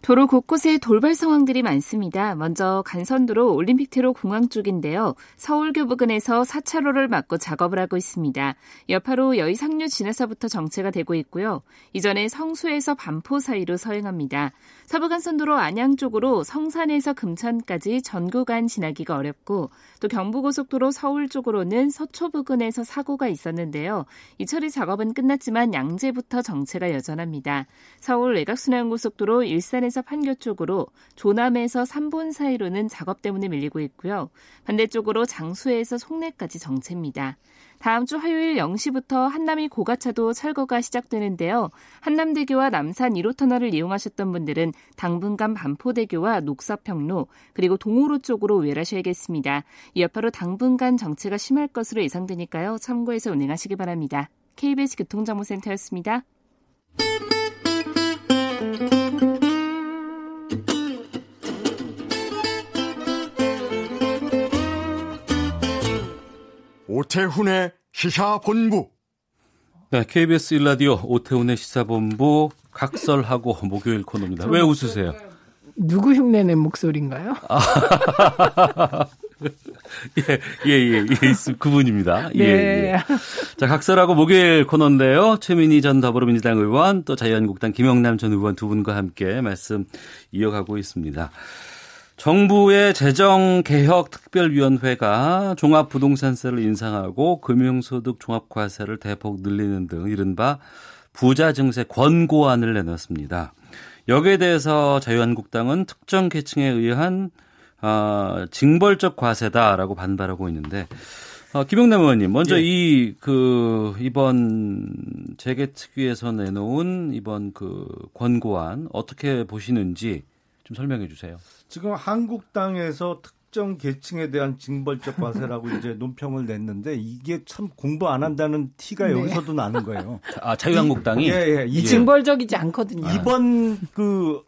도로 곳곳에 돌발 상황들이 많습니다. 먼저 간선도로 올림픽대로 공항 쪽인데요. 서울교 부근에서 4차로를 막고 작업을 하고 있습니다. 여파로 여의상류 지나서부터 정체가 되고 있고요. 이전에 성수에서 반포 사이로 서행합니다. 서부간선도로 안양 쪽으로 성산에서 금천까지 전 구간 지나기가 어렵고 또 경부고속도로 서울 쪽으로는 서초 부근에서 사고가 있었는데요. 이 처리 작업은 끝났지만 양재부터 정체가 여전합니다. 서울 외곽순환고속도로 일산에서 판교 쪽으로 조남에서 삼본 사이로는 작업 때문에 밀리고 있고요. 반대쪽으로 장수에서 송내까지 정체입니다. 다음 주 화요일 0시부터 한남이 고가차도 철거가 시작되는데요. 한남대교와 남산 1호 터널을 이용하셨던 분들은 당분간 반포대교와 녹사평로 그리고 동호로 쪽으로 우회하셔야겠습니다. 이 여파로 당분간 정체가 심할 것으로 예상되니까요. 참고해서 운행하시기 바랍니다. KBS 교통정보센터였습니다. 오태훈의 시사본부. 네, KBS 일라디오 오태훈의 시사본부 각설하고 목요일 코너입니다. 왜 웃으세요? 누구 흉내낸 목소리인가요? 예, 예, 예, 예, 있- 그분입니다. 예, 네. 예. 자, 각설하고 목요일 코너인데요. 최민희 전 더불어민주당 의원, 또 자유한국당 김영남 전 의원 두 분과 함께 말씀 이어가고 있습니다. 정부의 재정개혁특별위원회가 종합부동산세를 인상하고 금융소득 종합과세를 대폭 늘리는 등 이른바 부자 증세 권고안을 내놨습니다. 여기에 대해서 자유한국당은 특정 계층에 의한 아, 징벌적 과세다라고 반발하고 있는데 어, 김영남 의원님 먼저 예. 이그 이번 재개특위에서 내놓은 이번 그 권고안 어떻게 보시는지 좀 설명해 주세요. 지금 한국당에서 특정 계층에 대한 징벌적 과세라고 이제 논평을 냈는데 이게 참 공부 안 한다는 티가 네. 여기서도 나는 거예요. 아 자유한국당이 예, 예. 이이 징벌적이지 않거든요. 이번 그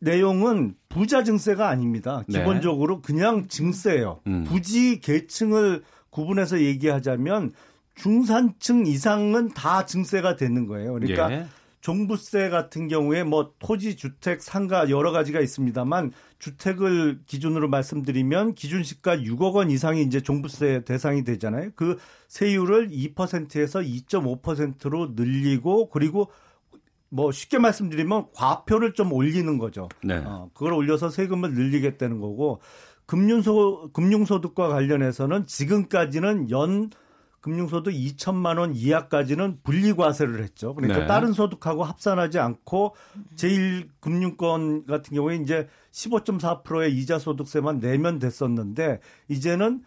내용은 부자 증세가 아닙니다. 네. 기본적으로 그냥 증세예요. 음. 부지 계층을 구분해서 얘기하자면 중산층 이상은 다 증세가 되는 거예요. 그러니까 예. 종부세 같은 경우에 뭐 토지, 주택, 상가 여러 가지가 있습니다만 주택을 기준으로 말씀드리면 기준시가 6억 원 이상이 이제 종부세 대상이 되잖아요. 그 세율을 2%에서 2.5%로 늘리고 그리고 뭐 쉽게 말씀드리면 과표를 좀 올리는 거죠. 네. 어, 그걸 올려서 세금을 늘리겠다는 거고 금융소 금융소득과 관련해서는 지금까지는 연 금융소득 2천만 원 이하까지는 분리과세를 했죠. 그러니까 네. 다른 소득하고 합산하지 않고 제1금융권 같은 경우에 이제 15.4%의 이자 소득세만 내면 됐었는데 이제는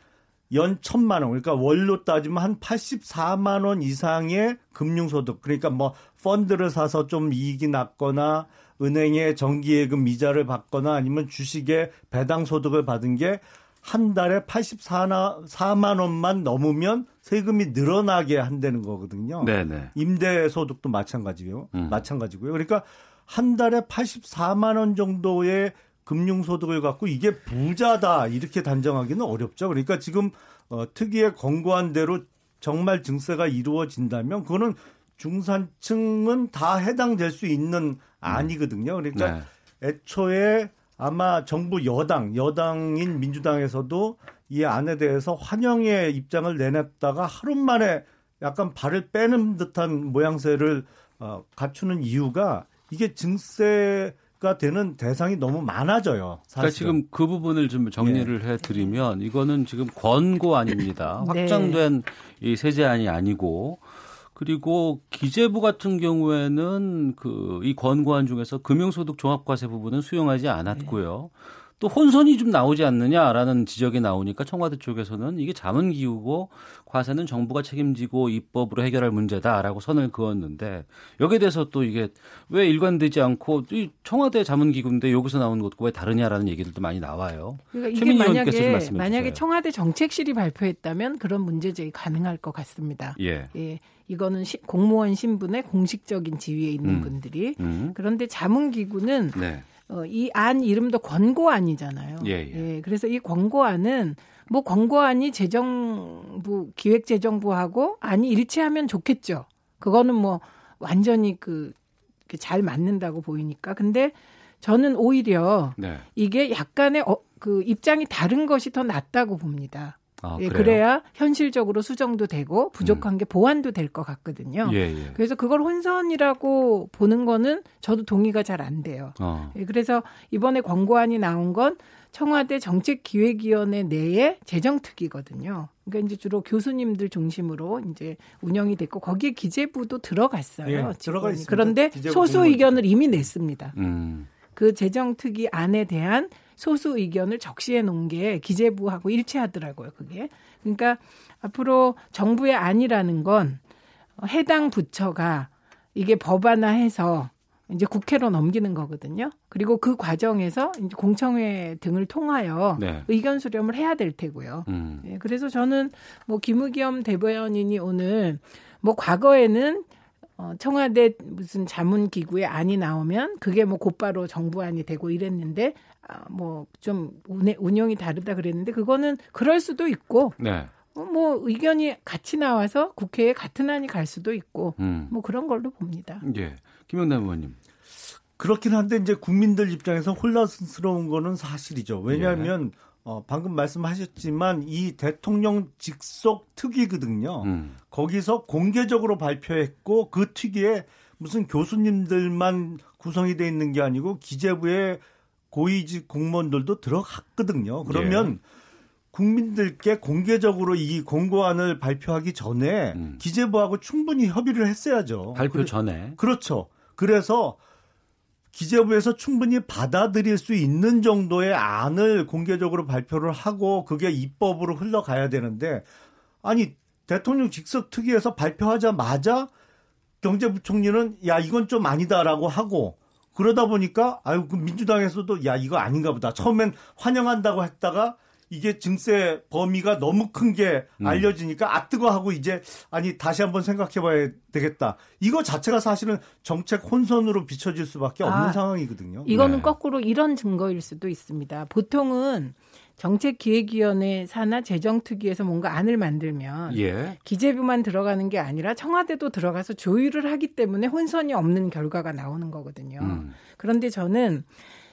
연 천만 원, 그러니까 월로 따지면 한 84만 원 이상의 금융소득, 그러니까 뭐 펀드를 사서 좀 이익이 났거나 은행에 정기예금 이자를 받거나 아니면 주식에 배당 소득을 받은 게 한 달에 84만 원만 넘으면 세금이 늘어나게 한다는 거거든요. 네네. 임대 소득도 마찬가지고요. 음. 마찬가지고요. 그러니까 한 달에 84만 원 정도의 금융 소득을 갖고 이게 부자다 이렇게 단정하기는 어렵죠. 그러니까 지금 어, 특위의 권고한 대로 정말 증세가 이루어진다면 그거는 중산층은 다 해당될 수 있는 안이거든요. 그러니까 네. 애초에 아마 정부 여당, 여당인 민주당에서도 이 안에 대해서 환영의 입장을 내놨다가 하루 만에 약간 발을 빼는 듯한 모양새를 어, 갖추는 이유가 이게 증세가 되는 대상이 너무 많아져요. 그러니까 사실은. 지금 그 부분을 좀 정리를 해드리면 이거는 지금 권고 아닙니다. 네. 확정된 이 세제안이 아니고 그리고 기재부 같은 경우에는 그 이 권고안 중에서 금융소득 종합과세 부분은 수용하지 않았고요. 또 혼선이 좀 나오지 않느냐라는 지적이 나오니까 청와대 쪽에서는 이게 자문 기우고 과세는 정부가 책임지고 입법으로 해결할 문제다라고 선을 그었는데 여기에 대해서 또 이게 왜 일관되지 않고 이 청와대 자문 기구인데 여기서 나오는 것과 왜 다르냐라는 얘기들도 많이 나와요. 그러니까 이게 만약에 만약에. 청와대 정책실이 발표했다면 그런 문제 제기 가능할 것 같습니다. 예. 예, 이거는 시- 공무원 신분의 공식적인 지위에 있는 음. 분들이 음. 그런데 자문기구는 네. 어, 이 안 이름도 권고안이잖아요. 예, 예. 그래서 이 권고안은 뭐 권고안이 재정부 기획재정부하고 안이 일치하면 좋겠죠. 그거는 뭐 완전히 그 잘 맞는다고 보이니까. 근데 저는 오히려 네. 이게 약간의 어, 그 입장이 다른 것이 더 낫다고 봅니다. 아, 예? 음. 그래야 현실적으로 수정도 되고 부족한 게 보완도 될 것 같거든요. 예, 예. 그래서 그걸 혼선이라고 보는 거는 저도 동의가 잘 안 돼요. 어. 예, 그래서 이번에 권고안이 나온 건 청와대 정책기획위원회 내의 재정특위거든요. 그러니까 이제 주로 교수님들 중심으로 이제 운영이 됐고 거기에 기재부도 들어갔어요. 예, 들어가. 있습니다. 그런데 소수. 의견을 이미 냈습니다. 음. 그 재정특위 안에 대한 소수 의견을 적시해 놓은 게 기재부하고 일치하더라고요, 그게. 그러니까 앞으로 정부의 안이라는 건 해당 부처가 이게 법안화해서 이제 국회로 넘기는 거거든요. 그리고 그 과정에서 이제 공청회 등을 통하여 네. 의견 수렴을 해야 될 테고요. 음. 예, 그래서 저는 뭐 김의겸 대변인이 오늘 뭐 과거에는 어, 청와대 무슨 자문 기구에 안이 나오면 그게 뭐 곧바로 정부 안이 되고 이랬는데 아, 뭐좀 운영이 다르다 그랬는데 그거는 그럴 수도 있고 네. 어, 뭐 의견이 같이 나와서 국회에 같은 안이 갈 수도 있고 음. 뭐 그런 걸로 봅니다. 예. 김영남 의원님. 그렇긴 한데 이제 국민들 입장에서 혼란스러운 거는 사실이죠. 왜냐하면 예. 어, 방금 말씀하셨지만 이 대통령 직속 특위거든요. 음. 거기서 공개적으로 발표했고 그 특위에 무슨 교수님들만 구성이 돼 있는 게 아니고 기재부의 고위직 공무원들도 들어갔거든요. 그러면 예. 국민들께 공개적으로 이 공고안을 발표하기 전에 기재부하고 충분히 협의를 했어야죠. 음. 발표 그래- 전에. 그렇죠. 그래서 기재부에서 충분히 받아들일 수 있는 정도의 안을 공개적으로 발표를 하고 그게 입법으로 흘러가야 되는데 아니 대통령 직속 특위에서 발표하자마자 경제부총리는 야 이건 좀 아니다라고 하고 그러다 보니까 아유 그 민주당에서도 야 이거 아닌가 보다. 처음엔 환영한다고 했다가 이게 증세 범위가 너무 큰게 음. 알려지니까 아 뜨거 하고 이제 아니 다시 한번 생각해봐야 되겠다. 이거 자체가 사실은 정책 혼선으로 비춰질 수밖에 없는 아, 상황이거든요. 이거는 네. 거꾸로 이런 증거일 수도 있습니다. 보통은 정책기획위원회 사나 재정특위에서 뭔가 안을 만들면 예. 기재부만 들어가는 게 아니라 청와대도 들어가서 조율을 하기 때문에 혼선이 없는 결과가 나오는 거거든요. 음. 그런데 저는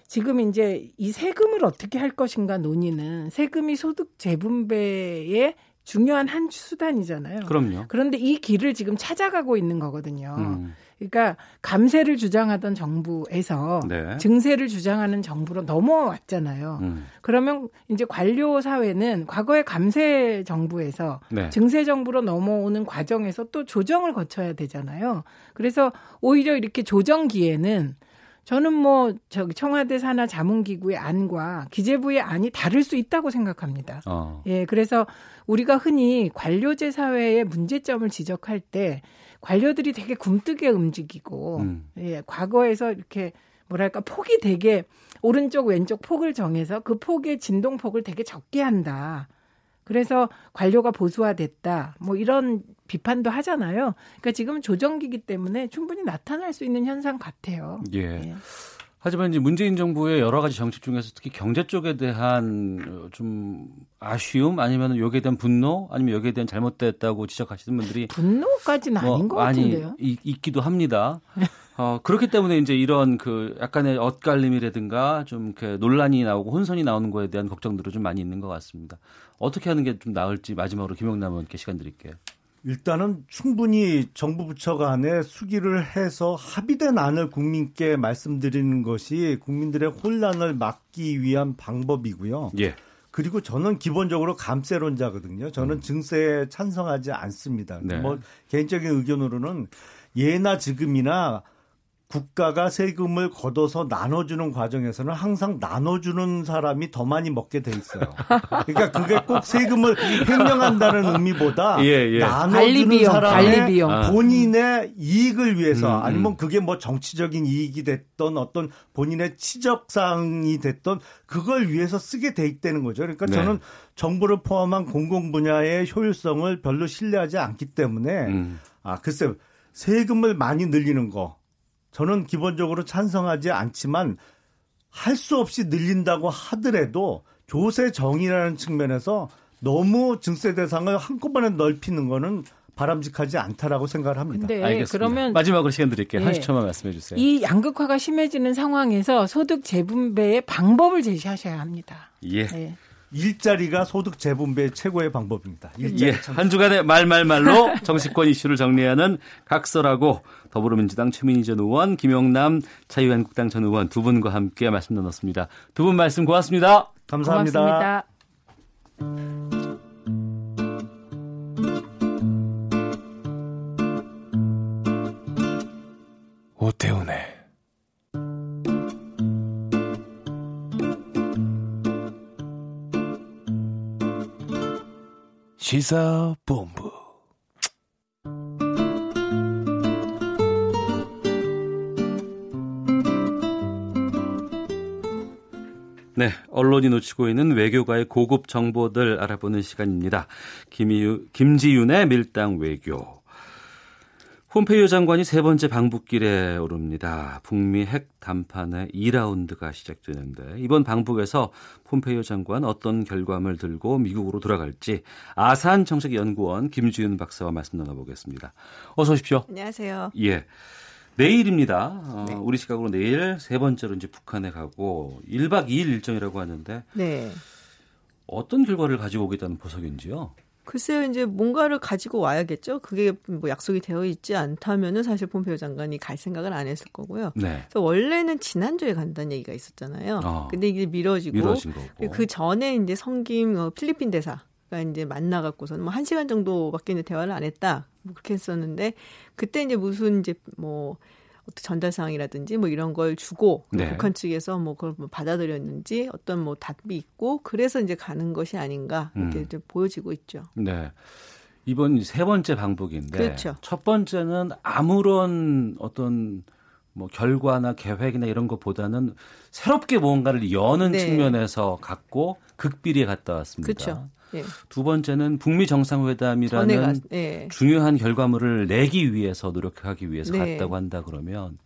지금 이제 이 세금을 어떻게 할 것인가 논의는 세금이 소득 재분배의 중요한 한 수단이잖아요. 그럼요. 그런데 이 길을 지금 찾아가고 있는 거거든요. 음. 그러니까 감세를 주장하던 정부에서 네. 증세를 주장하는 정부로 넘어왔잖아요. 음. 그러면 이제 관료 사회는 과거에 감세 정부에서 네. 증세 정부로 넘어오는 과정에서 또 조정을 거쳐야 되잖아요. 그래서 오히려 이렇게 조정기에는 저는 뭐 저기 청와대 산하 자문기구의 안과 기재부의 안이 다를 수 있다고 생각합니다. 어. 예, 그래서 우리가 흔히 관료제 사회의 문제점을 지적할 때 관료들이 되게 굼뜨게 움직이고 음. 예, 과거에서 이렇게 뭐랄까 폭이 되게 오른쪽 왼쪽 폭을 정해서 그 폭의 진동폭을 되게 적게 한다. 그래서 관료가 보수화됐다. 뭐 이런 비판도 하잖아요. 그러니까 지금 조정기기 때문에 충분히 나타날 수 있는 현상 같아요. 예. 하지만 이제 문재인 정부의 여러 가지 정책 중에서 특히 경제 쪽에 대한 어, 좀 아쉬움 아니면 여기에 대한 분노 아니면 여기에 대한 잘못됐다고 지적하시는 분들이 분노까지는 아닌 것 같은데요. 아니 이- 있기도 합니다. 어, 그렇기 때문에 이제 이런 그 약간의 엇갈림이라든가 좀 이렇게 논란이 나오고 혼선이 나오는 거에 대한 걱정들도 좀 많이 있는 것 같습니다. 어떻게 하는 게 좀 나을지 마지막으로 김영남 의원께 시간 드릴게요. 일단은 충분히 정부 부처 간에 수기를 해서 합의된 안을 국민께 말씀드리는 것이 국민들의 혼란을 막기 위한 방법이고요. 예. 그리고 저는 기본적으로 감세론자거든요. 저는 증세에 찬성하지 않습니다. 네. 뭐 개인적인 의견으로는 예나 지금이나 국가가 세금을 걷어서 나눠주는 과정에서는 항상 나눠주는 사람이 더 많이 먹게 돼 있어요. 그러니까 그게 꼭 세금을 횡령한다는 의미보다 예, 예. 나눠주는 관리비용, 사람의 관리비용. 아. 본인의 이익을 위해서 음, 음. 아니면 그게 뭐 정치적인 이익이 됐던 어떤 본인의 치적상이 됐던 그걸 위해서 쓰게 돼 있다는 거죠. 그러니까 네. 저는 정부를 포함한 공공 분야의 효율성을 별로 신뢰하지 않기 때문에 음. 아 글쎄 세금을 많이 늘리는 거 저는 기본적으로 찬성하지 않지만 할 수 없이 늘린다고 하더라도 조세 정의라는 측면에서 너무 증세 대상을 한꺼번에 넓히는 거는 바람직하지 않다라고 생각을 합니다. 근데 알겠습니다. 그러면 마지막으로 시간 드릴게요. 예. 한 10초만 말씀해 주세요. 이 양극화가 심해지는 상황에서 소득 재분배의 방법을 제시하셔야 합니다. 예. 네. 일자리가 소득 재분배의 최고의 방법입니다. 예, 한 주간의 말말말로 정치권 이슈를 정리하는 각설하고 더불어민주당 최민희 전 의원, 김영남 자유한국당 전 의원 두 분과 함께 말씀 나눴습니다. 두 분 말씀 고맙습니다. 감사합니다. 고맙습니다. 오태훈의 시사본부 네, 언론이 놓치고 있는 외교가의 고급 정보들 알아보는 시간입니다. 김이유, 김지윤의 밀당 외교. 폼페이오 장관이 세 번째 방북길에 오릅니다. 북미 핵 담판의 2라운드가 시작되는데 이번 방북에서 폼페이오 장관 어떤 결과물 들고 미국으로 돌아갈지 아산 정책연구원 김주윤 박사와 말씀 나눠보겠습니다. 어서 오십시오. 안녕하세요. 예. 내일입니다. 어, 우리 시각으로 내일 세 번째로 이제 북한에 가고 1박 2일 일정이라고 하는데 네. 어떤 결과를 가지고 오겠다는 보석인지요? 글쎄요, 이제 뭔가를 가지고 와야겠죠. 그게 뭐 약속이 되어 있지 않다면은 사실 폼페이오 장관이 갈 생각을 안 했을 거고요. 네. 그래서 원래는 지난주에 간다는 얘기가 있었잖아요. 어. 근데 이게 미뤄지고. 그 전에 이제 성김 어, 필리핀 대사 가 이제 만나 갖고서는 뭐한 시간 정도밖에 이제 대화를 안 했다. 뭐 그렇게 했었는데 그때 이제 무슨 이제 뭐 어떤 전달 사항이라든지 뭐 이런 걸 주고 네. 북한 측에서 뭐 그걸 뭐 받아들였는지 어떤 뭐 답이 있고 그래서 이제 가는 것이 아닌가 이렇게 음. 보여지고 있죠. 네. 이번 세 번째 방북인데 그렇죠. 첫 번째는 아무런 어떤 뭐 결과나 계획이나 이런 것보다는 새롭게 무언가를 여는 네. 측면에서 갔고 극비리에 갔다 왔습니다. 그렇죠. 예. 두 번째는 북미 정상회담이라는 갔- 예. 중요한 결과물을 내기 위해서 노력하기 위해서 네. 갔다고 한다 그러면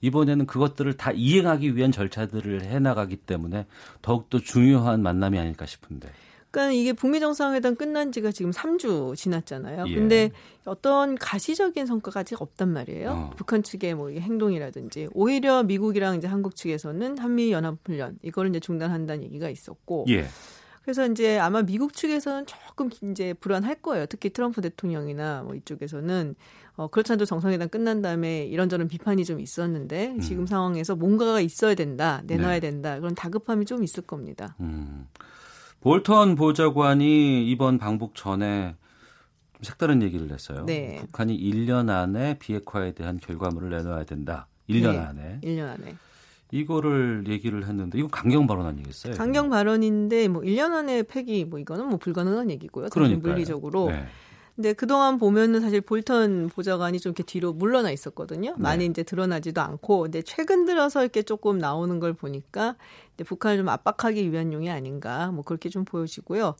이번에는 그것들을 다 이행하기 위한 절차들을 해 나가기 때문에 더욱더 중요한 만남이 아닐까 싶은데. 그러니까 이게 북미 정상회담 끝난 지가 지금 3주 지났잖아요. 예. 근데 어떤 가시적인 성과가 아직 없단 말이에요. 어. 북한 측의 뭐 행동이라든지 오히려 미국이랑 이제 한국 측에서는 한미 연합 훈련 이거를 이제 중단한다는 얘기가 있었고 예. 그래서 이제 아마 미국 측에서는 조금 이제 불안할 거예요. 특히 트럼프 대통령이나 뭐 이쪽에서는 어 그렇지 않아도 정상회담 끝난 다음에 이런저런 비판이 좀 있었는데 지금 상황에서 뭔가가 있어야 된다, 내놔야 네. 된다 그런 다급함이 좀 있을 겁니다. 음. 볼턴 보좌관이 이번 방북 전에 좀 색다른 얘기를 했어요. 네. 북한이 1년 안에 비핵화에 대한 결과물을 내놔야 된다. 1년 네, 안에. 1년 안에. 이거를 얘기를 했는데 이거 강경 발언 아니겠어요? 강경 발언인데 뭐 1년 안에 폐기 뭐 이거는 뭐 불가능한 얘기고요. 그러니까요. 물리적으로. 네. 근데 그동안 보면은 사실 볼턴 보좌관이 좀 이렇게 뒤로 물러나 있었거든요. 네. 많이 이제 드러나지도 않고. 근데 최근 들어서 이렇게 조금 나오는 걸 보니까 북한을 좀 압박하기 위한 용이 아닌가 뭐 그렇게 좀 보여지고요.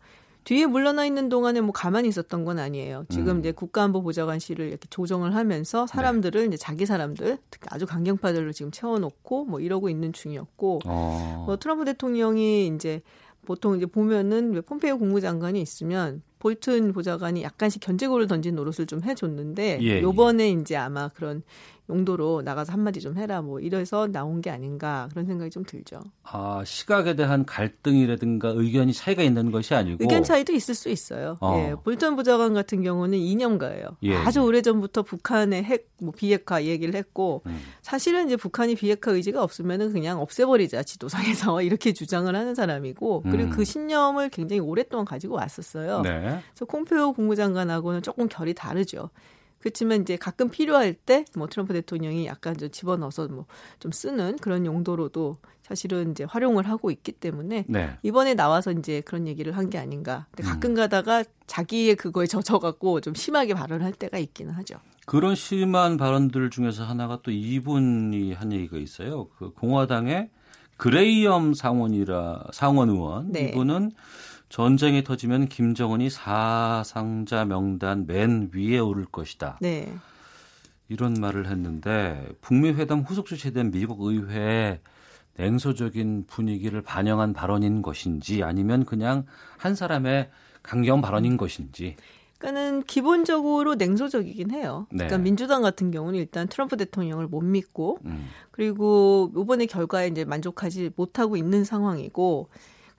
뒤에 물러나 있는 동안에 뭐 가만히 있었던 건 아니에요. 지금 음. 이제 국가안보보좌관실을 이렇게 조정을 하면서 사람들을 네. 이제 자기 사람들, 특히 아주 강경파들로 지금 채워놓고 뭐 이러고 있는 중이었고, 어. 뭐 트럼프 대통령이 이제 보통 이제 보면은 왜 폼페이오 국무장관이 있으면 볼튼 보좌관이 약간씩 견제구를 던진 노릇을 좀 해줬는데 예, 요번에 이제 아마 그런 용도로 나가서 한마디 좀 해라 뭐 이래서 나온 게 아닌가 그런 생각이 좀 들죠. 아, 시각에 대한 갈등이라든가 의견이 차이가 있는 것이 아니고 의견 차이도 있을 수 있어요. 어. 예, 볼턴 보좌관 같은 경우는 이념가예요. 예, 아주 오래 전부터 북한의 핵, 뭐 비핵화 얘기를 했고 음. 사실은 이제 북한이 비핵화 의지가 없으면은 그냥 없애버리자 지도상에서 이렇게 주장을 하는 사람이고 그리고 음. 그 신념을 굉장히 오랫동안 가지고 왔었어요. 네. 그래서 콤페오 국무장관하고는 조금 결이 다르죠. 그렇지만 이제 가끔 필요할 때 뭐 트럼프 대통령이 약간 좀 집어넣어서 뭐 좀 쓰는 그런 용도로도 사실은 이제 활용을 하고 있기 때문에 네. 이번에 나와서 이제 그런 얘기를 한 게 아닌가. 근데 가끔 음. 가다가 자기의 그거에 젖어갖고 좀 심하게 발언할 때가 있기는 하죠. 그런 심한 발언들 중에서 하나가 또 이분이 한 얘기가 있어요. 그 공화당의 그레이엄 상원이라 상원 의원 네. 이분은 전쟁이 터지면 김정은이 사상자 명단 맨 위에 오를 것이다. 네. 이런 말을 했는데 북미 회담 후속 주최된 미국 의회의 냉소적인 분위기를 반영한 발언인 것인지 아니면 그냥 한 사람의 강경 발언인 것인지 그러니까는 기본적으로 냉소적이긴 해요. 네. 그러니까 민주당 같은 경우는 일단 트럼프 대통령을 못 믿고 음. 그리고 이번에 결과에 이제 만족하지 못하고 있는 상황이고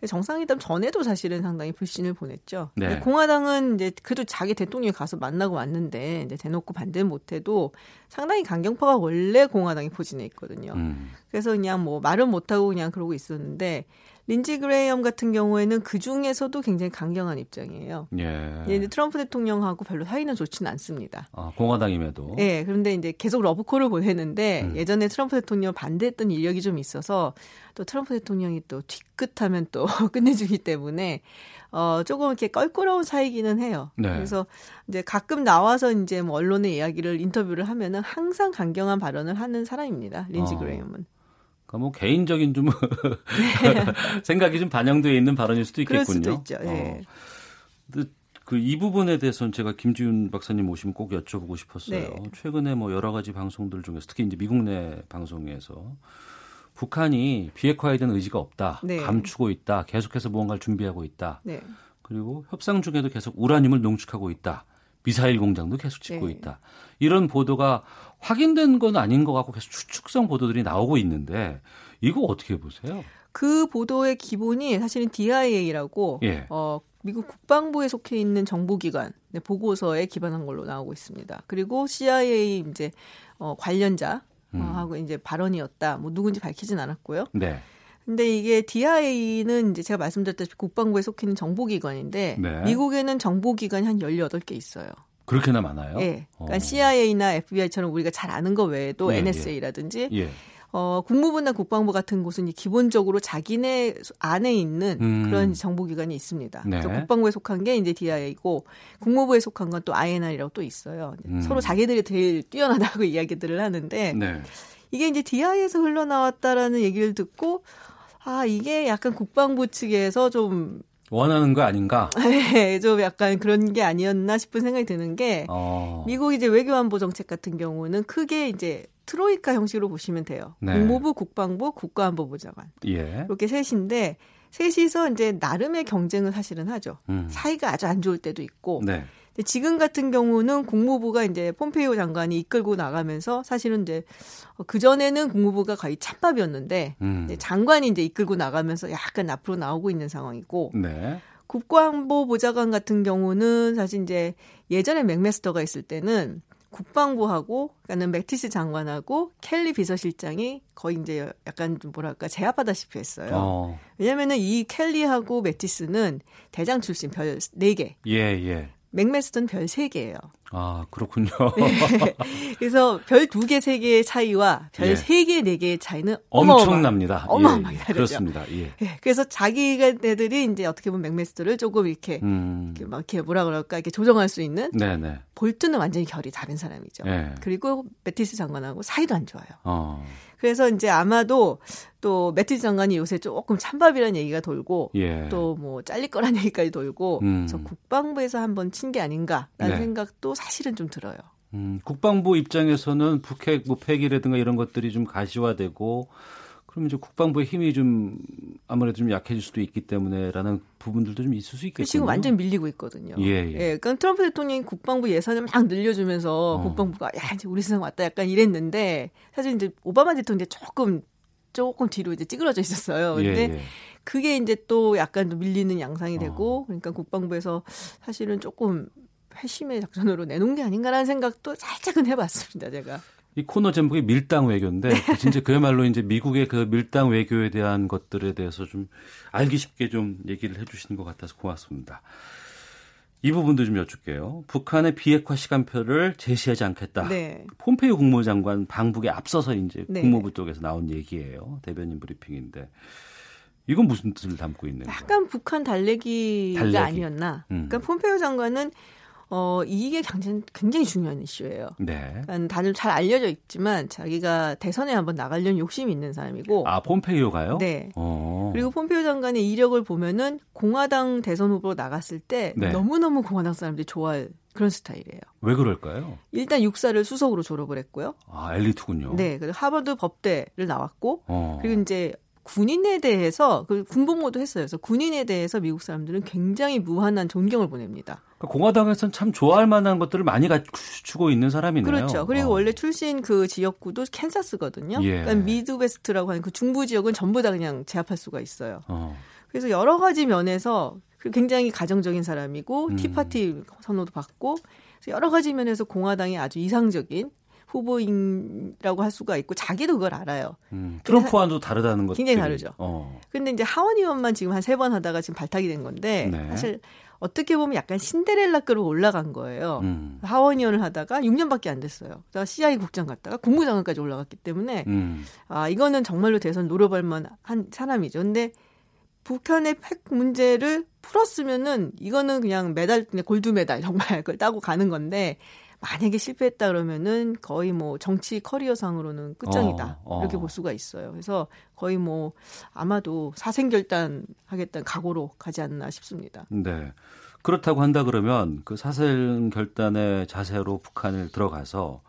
정상회담 전에도 사실은 상당히 불신을 보냈죠. 네. 공화당은 이제 그래도 자기 대통령이 가서 만나고 왔는데 이제 대놓고 반대 못해도 상당히 강경파가 원래 공화당에 포진해 있거든요. 음. 그래서 그냥 뭐 말은 못하고 그냥 그러고 있었는데 린지 그레이엄 같은 경우에는 그 중에서도 굉장히 강경한 입장이에요. 예. 예, 트럼프 대통령하고 별로 사이는 좋지는 않습니다. 아, 공화당임에도 예, 그런데 이제 계속 러브콜을 보내는데 음. 예전에 트럼프 대통령 반대했던 이력이 좀 있어서 또 트럼프 대통령이 또 뒤끝하면 또 끝내주기 때문에 어 조금 이렇게 껄끄러운 사이기는 해요. 네. 그래서 이제 가끔 나와서 이제 뭐 언론의 이야기를 인터뷰를 하면은 항상 강경한 발언을 하는 사람입니다. 린지 어. 그레이엄은. 그러니까 뭐 개인적인 좀 생각이 좀 반영되어 있는 발언일 수도 그럴 있겠군요. 수도 있죠. 예. 어. 근데 그이 부분에 대해서는 제가 김지윤 박사님 오시면 꼭 여쭤보고 싶었어요. 네. 최근에 뭐 여러 가지 방송들 중에서 특히 이제 미국 내 방송에서 북한이 비핵화에 대한 의지가 없다, 네. 감추고 있다, 계속해서 무언가를 준비하고 있다. 네. 그리고 협상 중에도 계속 우라늄을 농축하고 있다. 미사일 공장도 계속 짓고 네. 있다. 이런 보도가 확인된 건 아닌 것 같고 계속 추측성 보도들이 나오고 있는데 이거 어떻게 보세요? 그 보도의 기본이 사실은 DIA라고 예. 어, 미국 국방부에 속해 있는 정보기관 네, 보고서에 기반한 걸로 나오고 있습니다. 그리고 CIA 이제 어, 관련자 어, 음. 하고 이제 발언이었다. 뭐 누군지 밝히진 않았고요. 네. 근데 이게 DIA는 이제 제가 말씀드렸다시피 국방부에 속해 있는 정보기관인데 네. 미국에는 정보기관이 한 18개 있어요. 그렇게나 많아요? 예. 그러니까 어. CIA나 FBI처럼 우리가 잘 아는 거 외에도 예, 예. NSA라든지 예. 어, 국무부나 국방부 같은 곳은 이 기본적으로 자기네 안에 있는 음. 그런 정보기관이 있습니다. 네. 그래서 국방부에 속한 게 이제 DIA이고 국무부에 속한 건 또 INR이라고 또 있어요. 음. 서로 자기들이 제일 뛰어나다고 이야기들을 하는데 네. 이게 이제 DI에서 흘러나왔다라는 얘기를 듣고 아 이게 약간 국방부 측에서 좀 원하는 거 아닌가? 네, 좀 약간 그런 게 아니었나 싶은 생각이 드는 게 어. 미국 이제 외교안보 정책 같은 경우는 크게 이제 트로이카 형식으로 보시면 돼요. 네. 국무부, 국방부, 국가안보보좌관 예. 이렇게 셋인데 셋이서 이제 나름의 경쟁을 사실은 하죠. 음. 사이가 아주 안 좋을 때도 있고. 네. 지금 같은 경우는 국무부가 이제 폼페이오 장관이 이끌고 나가면서 사실은 이제 그 전에는 국무부가 거의 찬밥이었는데 음. 이제 장관이 이제 이끌고 나가면서 약간 앞으로 나오고 있는 상황이고 네. 국방부 보좌관 같은 경우는 사실 이제 예전에 맥메스터가 있을 때는 국방부하고 그러니까는 맥티스 장관하고 켈리 비서실장이 거의 이제 약간 좀 뭐랄까 제압하다시피 했어요. 어. 왜냐면은 이 켈리하고 맥티스는 대장 출신 별 4개, 예, 예. 맥메스터는 별 3개예요. 아, 그렇군요. 그래서 별 2개, 3개의 차이와 별 예. 3개, 4개의 차이는 엄청납니다. 어마어마하게 예, 예. 그렇습니다. 예. 예, 그래서 자기가 애들이 이제 어떻게 보면 맥매스터를 조금 이렇게, 음. 이렇게 막 이렇게 뭐라 그럴까 이렇게 조정할 수 있는 네, 네. 볼트는 완전히 결이 다른 사람이죠. 예. 그리고 매티스 장관하고 사이도 안 좋아요. 어. 그래서 이제 아마도 또 매티스 장관이 요새 조금 찬밥이라는 얘기가 돌고 예. 또 뭐 잘릴 거란 얘기까지 돌고 음. 그래서 국방부에서 한번 친 게 아닌가라는 네. 생각도 사실은 좀 들어요. 음, 국방부 입장에서는 북핵 뭐 폐기라든가 이런 것들이 좀 가시화되고 그러면 이제 국방부의 힘이 좀 아무래도 좀 약해질 수도 있기 때문에라는 부분들도 좀 있을 수 있겠군요. 지금 완전 밀리고 있거든요. 예, 예. 그러니까 트럼프 대통령이 국방부 예산을 막 늘려주면서 어. 국방부가 야 이제 우리 세상 왔다 약간 이랬는데 사실 이제 오바마 대통령이 이제 조금 조금 뒤로 이제 찌그러져 있었어요. 근데 예, 예. 그게 이제 또 약간 좀 밀리는 양상이 어. 되고 그러니까 국방부에서 사실은 조금 회심의 작전으로 내놓은 게 아닌가라는 생각도 살짝은 해봤습니다. 제가. 이 코너 제목이 밀당 외교인데 그 진짜 그야말로 이제 미국의 그 밀당 외교에 대한 것들에 대해서 좀 알기 쉽게 좀 얘기를 해주시는 것 같아서 고맙습니다. 이 부분도 좀 여쭙게요. 북한의 비핵화 시간표를 제시하지 않겠다. 네. 폼페이오 국무장관 방북에 앞서서 이제 네. 국무부 쪽에서 나온 얘기예요. 대변인 브리핑인데 이건 무슨 뜻을 담고 있는 거예요? 약간 북한 달래기가 달래기. 아니었나. 음. 그러니까 폼페이오 장관은 어 이게 굉장히, 굉장히 중요한 이슈예요. 네. 그러니까 다들 잘 알려져 있지만 자기가 대선에 한번 나가려는 욕심이 있는 사람이고. 아 폼페이오가요? 네. 어. 그리고 폼페이오 장관의 이력을 보면은 공화당 대선 후보로 나갔을 때 네. 너무너무 공화당 사람들이 좋아할 그런 스타일이에요. 왜 그럴까요? 일단 육사를 수석으로 졸업을 했고요. 아 엘리트군요. 네, 그리고 하버드 법대를 나왔고 어. 그리고 이제 군인에 대해서 그 군복무도 했어요. 그래서 군인에 대해서 미국 사람들은 굉장히 무한한 존경을 보냅니다. 그러니까 공화당에서는 참 좋아할 만한 것들을 많이 갖추고 있는 사람이네요. 그렇죠. 그리고 어. 원래 출신 그 지역구도 캔사스거든요. 예. 그러니까 Midwest라고 하는 그 중부 지역은 전부 다 그냥 제압할 수가 있어요. 어. 그래서 여러 가지 면에서 그 굉장히 가정적인 사람이고 음. 티파티 선호도 받고 여러 가지 면에서 공화당이 아주 이상적인 후보인이라고 할 수가 있고 자기도 그걸 알아요. 음, 트럼프와도 다르다는 것 굉장히 다르죠. 어. 근데 이제 하원 의원만 지금 한 세 번 하다가 지금 발탁이 된 건데 네. 사실 어떻게 보면 약간 신데렐라급으로 올라간 거예요. 음. 하원 의원을 하다가 6년밖에 안 됐어요. 그다가 CIA 국장 갔다가 국무장관까지 올라갔기 때문에 음. 아 이거는 정말로 대선 노려볼 만한 사람이죠. 근데 북한의 핵 문제를 풀었으면은 이거는 그냥 메달 그냥 골드 메달 정말 그걸 따고 가는 건데 만약에 실패했다 그러면은 거의 뭐 정치 커리어상으로는 끝장이다 어, 어. 이렇게 볼 수가 있어요. 그래서 거의 뭐 아마도 사생결단 하겠다는 각오로 가지 않나 싶습니다. 네. 그렇다고 한다 그러면 그 사실 결단의 자세로 북한을 들어가서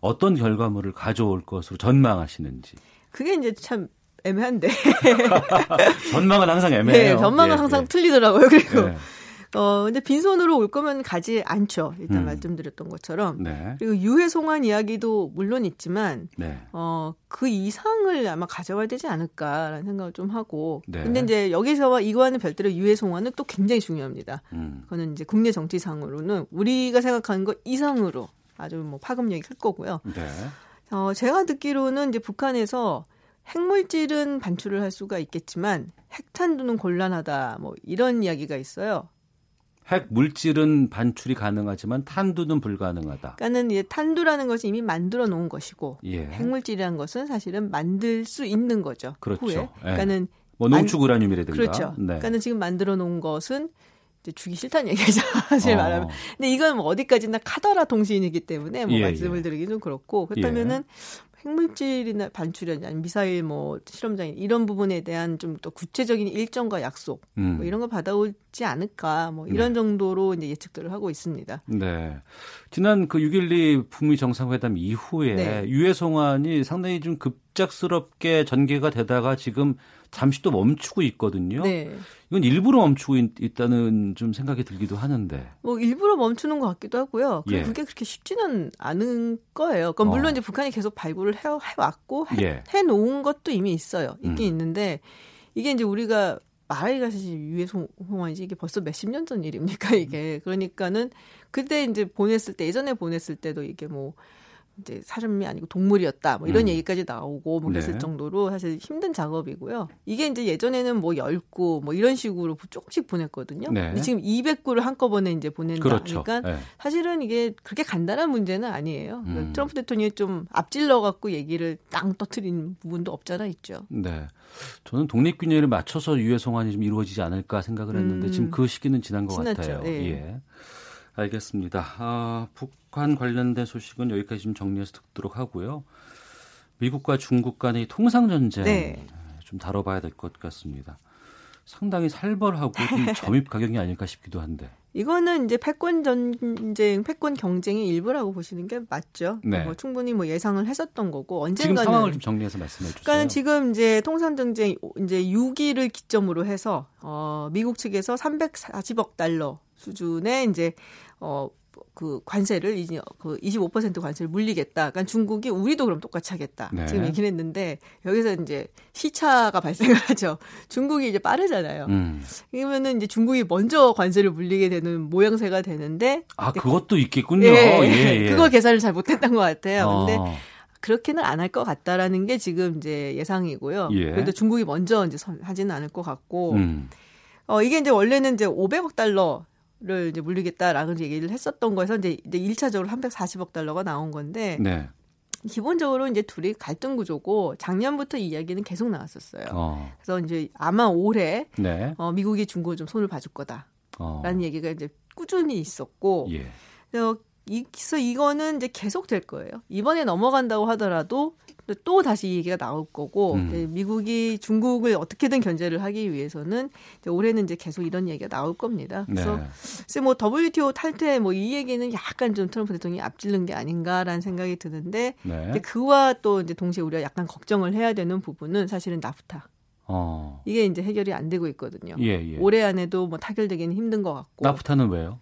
어떤 결과물을 가져올 것으로 전망하시는지. 그게 이제 참 애매한데. 전망은 항상 애매해요. 네, 전망은 예, 항상 예. 틀리더라고요. 그리고 예. 어 근데 빈손으로 올 거면 가지 않죠. 일단 음. 말씀드렸던 것처럼. 네. 그리고 유해 송환 이야기도 물론 있지만 네. 어, 그 이상을 아마 가져와야 되지 않을까라는 생각을 좀 하고. 네. 근데 이제 여기서와 이거와는 별도로 유해 송환은 또 굉장히 중요합니다. 음. 그거는 이제 국내 정치상으로는 우리가 생각하는 것 이상으로 아주 뭐 파급력이 클 거고요. 네. 어, 제가 듣기로는 이제 북한에서 핵물질은 반출을 할 수가 있겠지만 핵탄두는 곤란하다. 뭐 이런 이야기가 있어요. 핵 물질은 반출이 가능하지만 탄두는 불가능하다. 그러니까는 이제 탄두라는 것이 이미 만들어 놓은 것이고 예. 핵물질이라는 것은 사실은 만들 수 있는 거죠. 그렇죠. 후에. 예. 그러니까는 뭐 만- 농축 우라늄이라든가. 그렇죠. 네. 그러니까는 지금 만들어 놓은 것은 이제 주기 싫다는 얘기죠. 사실 어. 말하면. 근데 이건 뭐 어디까지나 카더라 통신이기 때문에 뭐 예, 말씀을 예. 드리기 좀 그렇고 그렇다면은 핵물질이나 반출이나 아니면 미사일 뭐 실험장 이런 부분에 대한 좀 더 구체적인 일정과 약속 음. 뭐 이런 거 받아오지 않을까 뭐 이런 정도로 이제 예측들을 하고 있습니다. 네. 지난 그 6.12 북미 정상회담 이후에 네. 유해 송환이 상당히 좀 급 작스럽게 전개가 되다가 지금 잠시 또 멈추고 있거든요. 네. 이건 일부러 멈추고 있, 다는좀 생각이 들기도 하는데. 뭐 일부러 멈추는 것 같기도 하고요. 그 예. 그게 그렇게 쉽지는 않은 거예요. 그건 물론 어. 이제 북한이 계속 발굴을 해, 해왔고 해, 예. 해놓은 것도 이미 있어요. 있긴 음. 있는데 이게 이제 우리가 말하기가 사실 유해 송- 송환이지 이게 벌써 몇십 년 전 일입니까 이게 그러니까는 그때 이제 보냈을 때 예전에 보냈을 때도 이게 뭐 이제 사람이 아니고 동물이었다 뭐 이런 음. 얘기까지 나오고 뭐 그랬을 네. 정도로 사실 힘든 작업이고요. 이게 이제 예전에는 뭐 10구 뭐 이런 식으로 조금씩 보냈거든요. 네. 근데 지금 200구를 한꺼번에 이제 보낸다. 그렇죠. 그러니까 예. 사실은 이게 그렇게 간단한 문제는 아니에요. 그러니까 음. 트럼프 대통령이 좀 앞질러 갖고 얘기를 땅 터트린 부분도 없잖아 있죠. 네. 저는 독립균열에 맞춰서 유해 송환이 좀 이루어지지 않을까 생각을 했는데 음. 지금 그 시기는 지난 것 지났죠. 같아요. 예. 예. 알겠습니다. 아, 북한 관련된 소식은 여기까지 좀 정리해서 듣도록 하고요. 미국과 중국 간의 통상 전쟁 네. 좀 다뤄봐야 될 것 같습니다. 상당히 살벌하고 좀 점입 가격이 아닐까 싶기도 한데. 이거는 이제 패권 전쟁, 패권 경쟁의 일부라고 보시는 게 맞죠. 네. 뭐 충분히 뭐 예상을 했었던 거고 지금 언젠가는 상황을 좀 정리해서 말씀해 주세요. 그러니까 지금 이제 통상 전쟁 이제 6기를 기점으로 해서 어 미국 측에서 340억 달러 수준의 이제 어 그 관세를 이제 그25% 관세를 물리겠다. 그러니까 중국이 우리도 그럼 똑같이 하겠다. 네. 지금 얘기를 했는데 여기서 이제 시차가 발생을 하죠. 중국이 이제 빠르잖아요. 음. 그러면은 이제 중국이 먼저 관세를 물리게 되는 모양새가 되는데 아, 그것도 있겠군요. 예, 예, 예. 그거 계산을 잘 못했던 것 같아요. 근데 어. 그렇게는 안 할 것 같다라는 게 지금 이제 예상이고요. 예. 그래도 중국이 먼저 이제 선- 하지는 않을 것 같고, 음. 어, 이게 이제 원래는 이제 500억 달러 를 이제 물리겠다라는 얘기를 했었던 거에서 이제, 이제 1차적으로 340억 달러가 나온 건데, 네. 기본적으로 이제 둘이 갈등 구조고, 작년부터 이 이야기는 계속 나왔었어요. 어. 그래서 이제 아마 올해, 네. 어, 미국이 중국을 좀 손을 봐줄 거다. 어. 라는 얘기가 이제 꾸준히 있었고, 예. 그래서 이- 그래서 이거는 이제 계속 될 거예요. 이번에 넘어간다고 하더라도 또 다시 이 얘기가 나올 거고 음. 미국이 중국을 어떻게든 견제를 하기 위해서는 이제 올해는 이제 계속 이런 얘기가 나올 겁니다. 그래서 네. 글쎄 뭐 WTO 탈퇴 뭐 이 얘기는 약간 좀 트럼프 대통령이 앞지른 게 아닌가라는 생각이 드는데 네. 그와 또 이제 동시에 우리가 약간 걱정을 해야 되는 부분은 사실은 나프타 어. 이게 이제 해결이 안 되고 있거든요. 예, 예. 올해 안에도 뭐 타결되기는 힘든 것 같고 나프타는 왜요?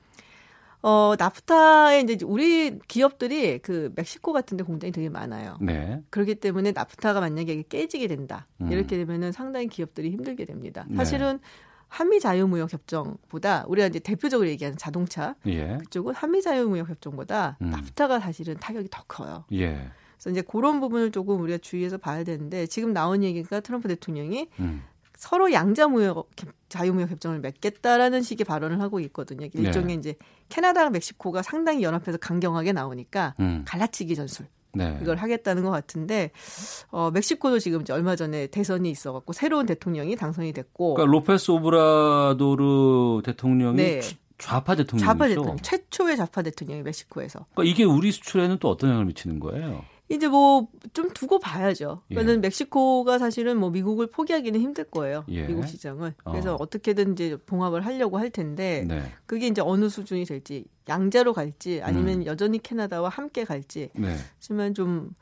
어, 나프타에 이제 우리 기업들이 그 멕시코 같은 데 공장이 되게 많아요. 네. 그렇기 때문에 나프타가 만약에 깨지게 된다. 음. 이렇게 되면은 상당히 기업들이 힘들게 됩니다. 네. 사실은 한미 자유무역 협정보다 우리가 이제 대표적으로 얘기하는 자동차 예. 그쪽은 한미 자유무역 협정보다 음. 나프타가 사실은 타격이 더 커요. 예. 그래서 이제 그런 부분을 조금 우리가 주의해서 봐야 되는데 지금 나온 얘기가 트럼프 대통령이 음. 서로 양자무역 협- 자유무역 협정을 맺겠다라는 식의 발언을 하고 있거든요. 일종의 네. 이제 캐나다랑 멕시코가 상당히 연합해서 강경하게 나오니까 음. 갈라치기 전술 네. 이걸 하겠다는 것 같은데 어 멕시코도 지금 얼마 전에 대선이 있어갖고 새로운 대통령이 당선이 됐고 그러니까 로페스 오브라도르 대통령이 네. 좌- 좌파 대통령이죠. 좌파 대통령 최초의 좌파 대통령이 멕시코에서 그러니까 이게 우리 수출에는 또 어떤 영향을 미치는 거예요? 이제 뭐 좀 두고 봐야죠. 예. 그러니까 멕시코가 사실은 뭐 미국을 포기하기는 힘들 거예요. 예. 미국 시장을. 어. 그래서 어. 떻게든 이제 봉합을 하려고 할 텐데 네. 그게 이제 어느 수준이 될지 양자로 갈지 아니면 음. 여전히 캐나다와 함께 갈지. 네. 하지만 좀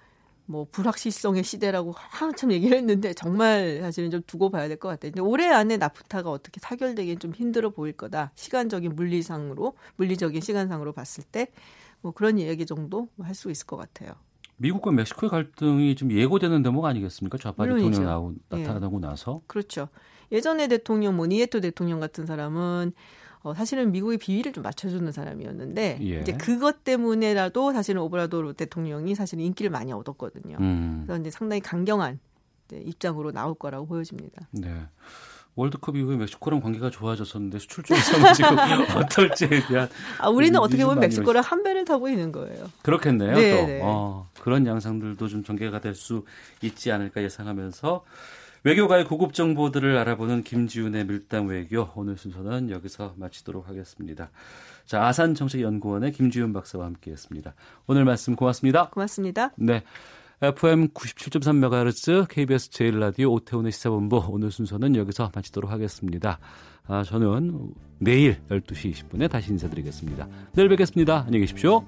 뭐 불확실성의 시대라고 한참 얘기를 했는데 정말 사실은 좀 두고 봐야 될 것 같아요. 근데 올해 안에 나프타가 어떻게 타결되기는 좀 힘들어 보일 거다. 시간적인 물리상으로 물리적인 시간상으로 봤을 때 뭐 그런 얘기 정도 할 수 있을 것 같아요. 미국과 멕시코의 갈등이 좀 예고되는 대목 아니겠습니까? 좌파 물론이죠. 대통령 나오, 예. 나타나고 나서. 그렇죠. 예전에 대통령 뭐 니에토 대통령 같은 사람은 어, 사실은 미국의 비위를 좀 맞춰주는 사람이었는데 예. 이제 그것 때문에라도 사실은 오브라도르 대통령이 사실 인기를 많이 얻었거든요. 음. 그래서 이제 상당히 강경한 이제 입장으로 나올 거라고 보여집니다. 네. 월드컵 이후에 멕시코랑 관계가 좋아졌었는데 수출 쪽에서는 지금 어떨지에 대한 아, 우리는 좀 어떻게 보면 멕시코랑 한 배를 타고 있는 거예요. 그렇겠네요. 네, 또 네. 어, 그런 양상들도 좀 전개가 될 수 있지 않을까 예상하면서 외교가의 고급 정보들을 알아보는 김지훈의 밀당 외교 오늘 순서는 여기서 마치도록 하겠습니다. 자 아산 정책연구원의 김지훈 박사와 함께했습니다. 오늘 말씀 고맙습니다. 고맙습니다. 네. FM 97.3MHz KBS 제1라디오 오태훈의 시사본부 오늘 순서는 여기서 마치도록 하겠습니다. 아, 저는 내일 12시 20분에 다시 인사드리겠습니다. 내일 뵙겠습니다. 안녕히 계십시오.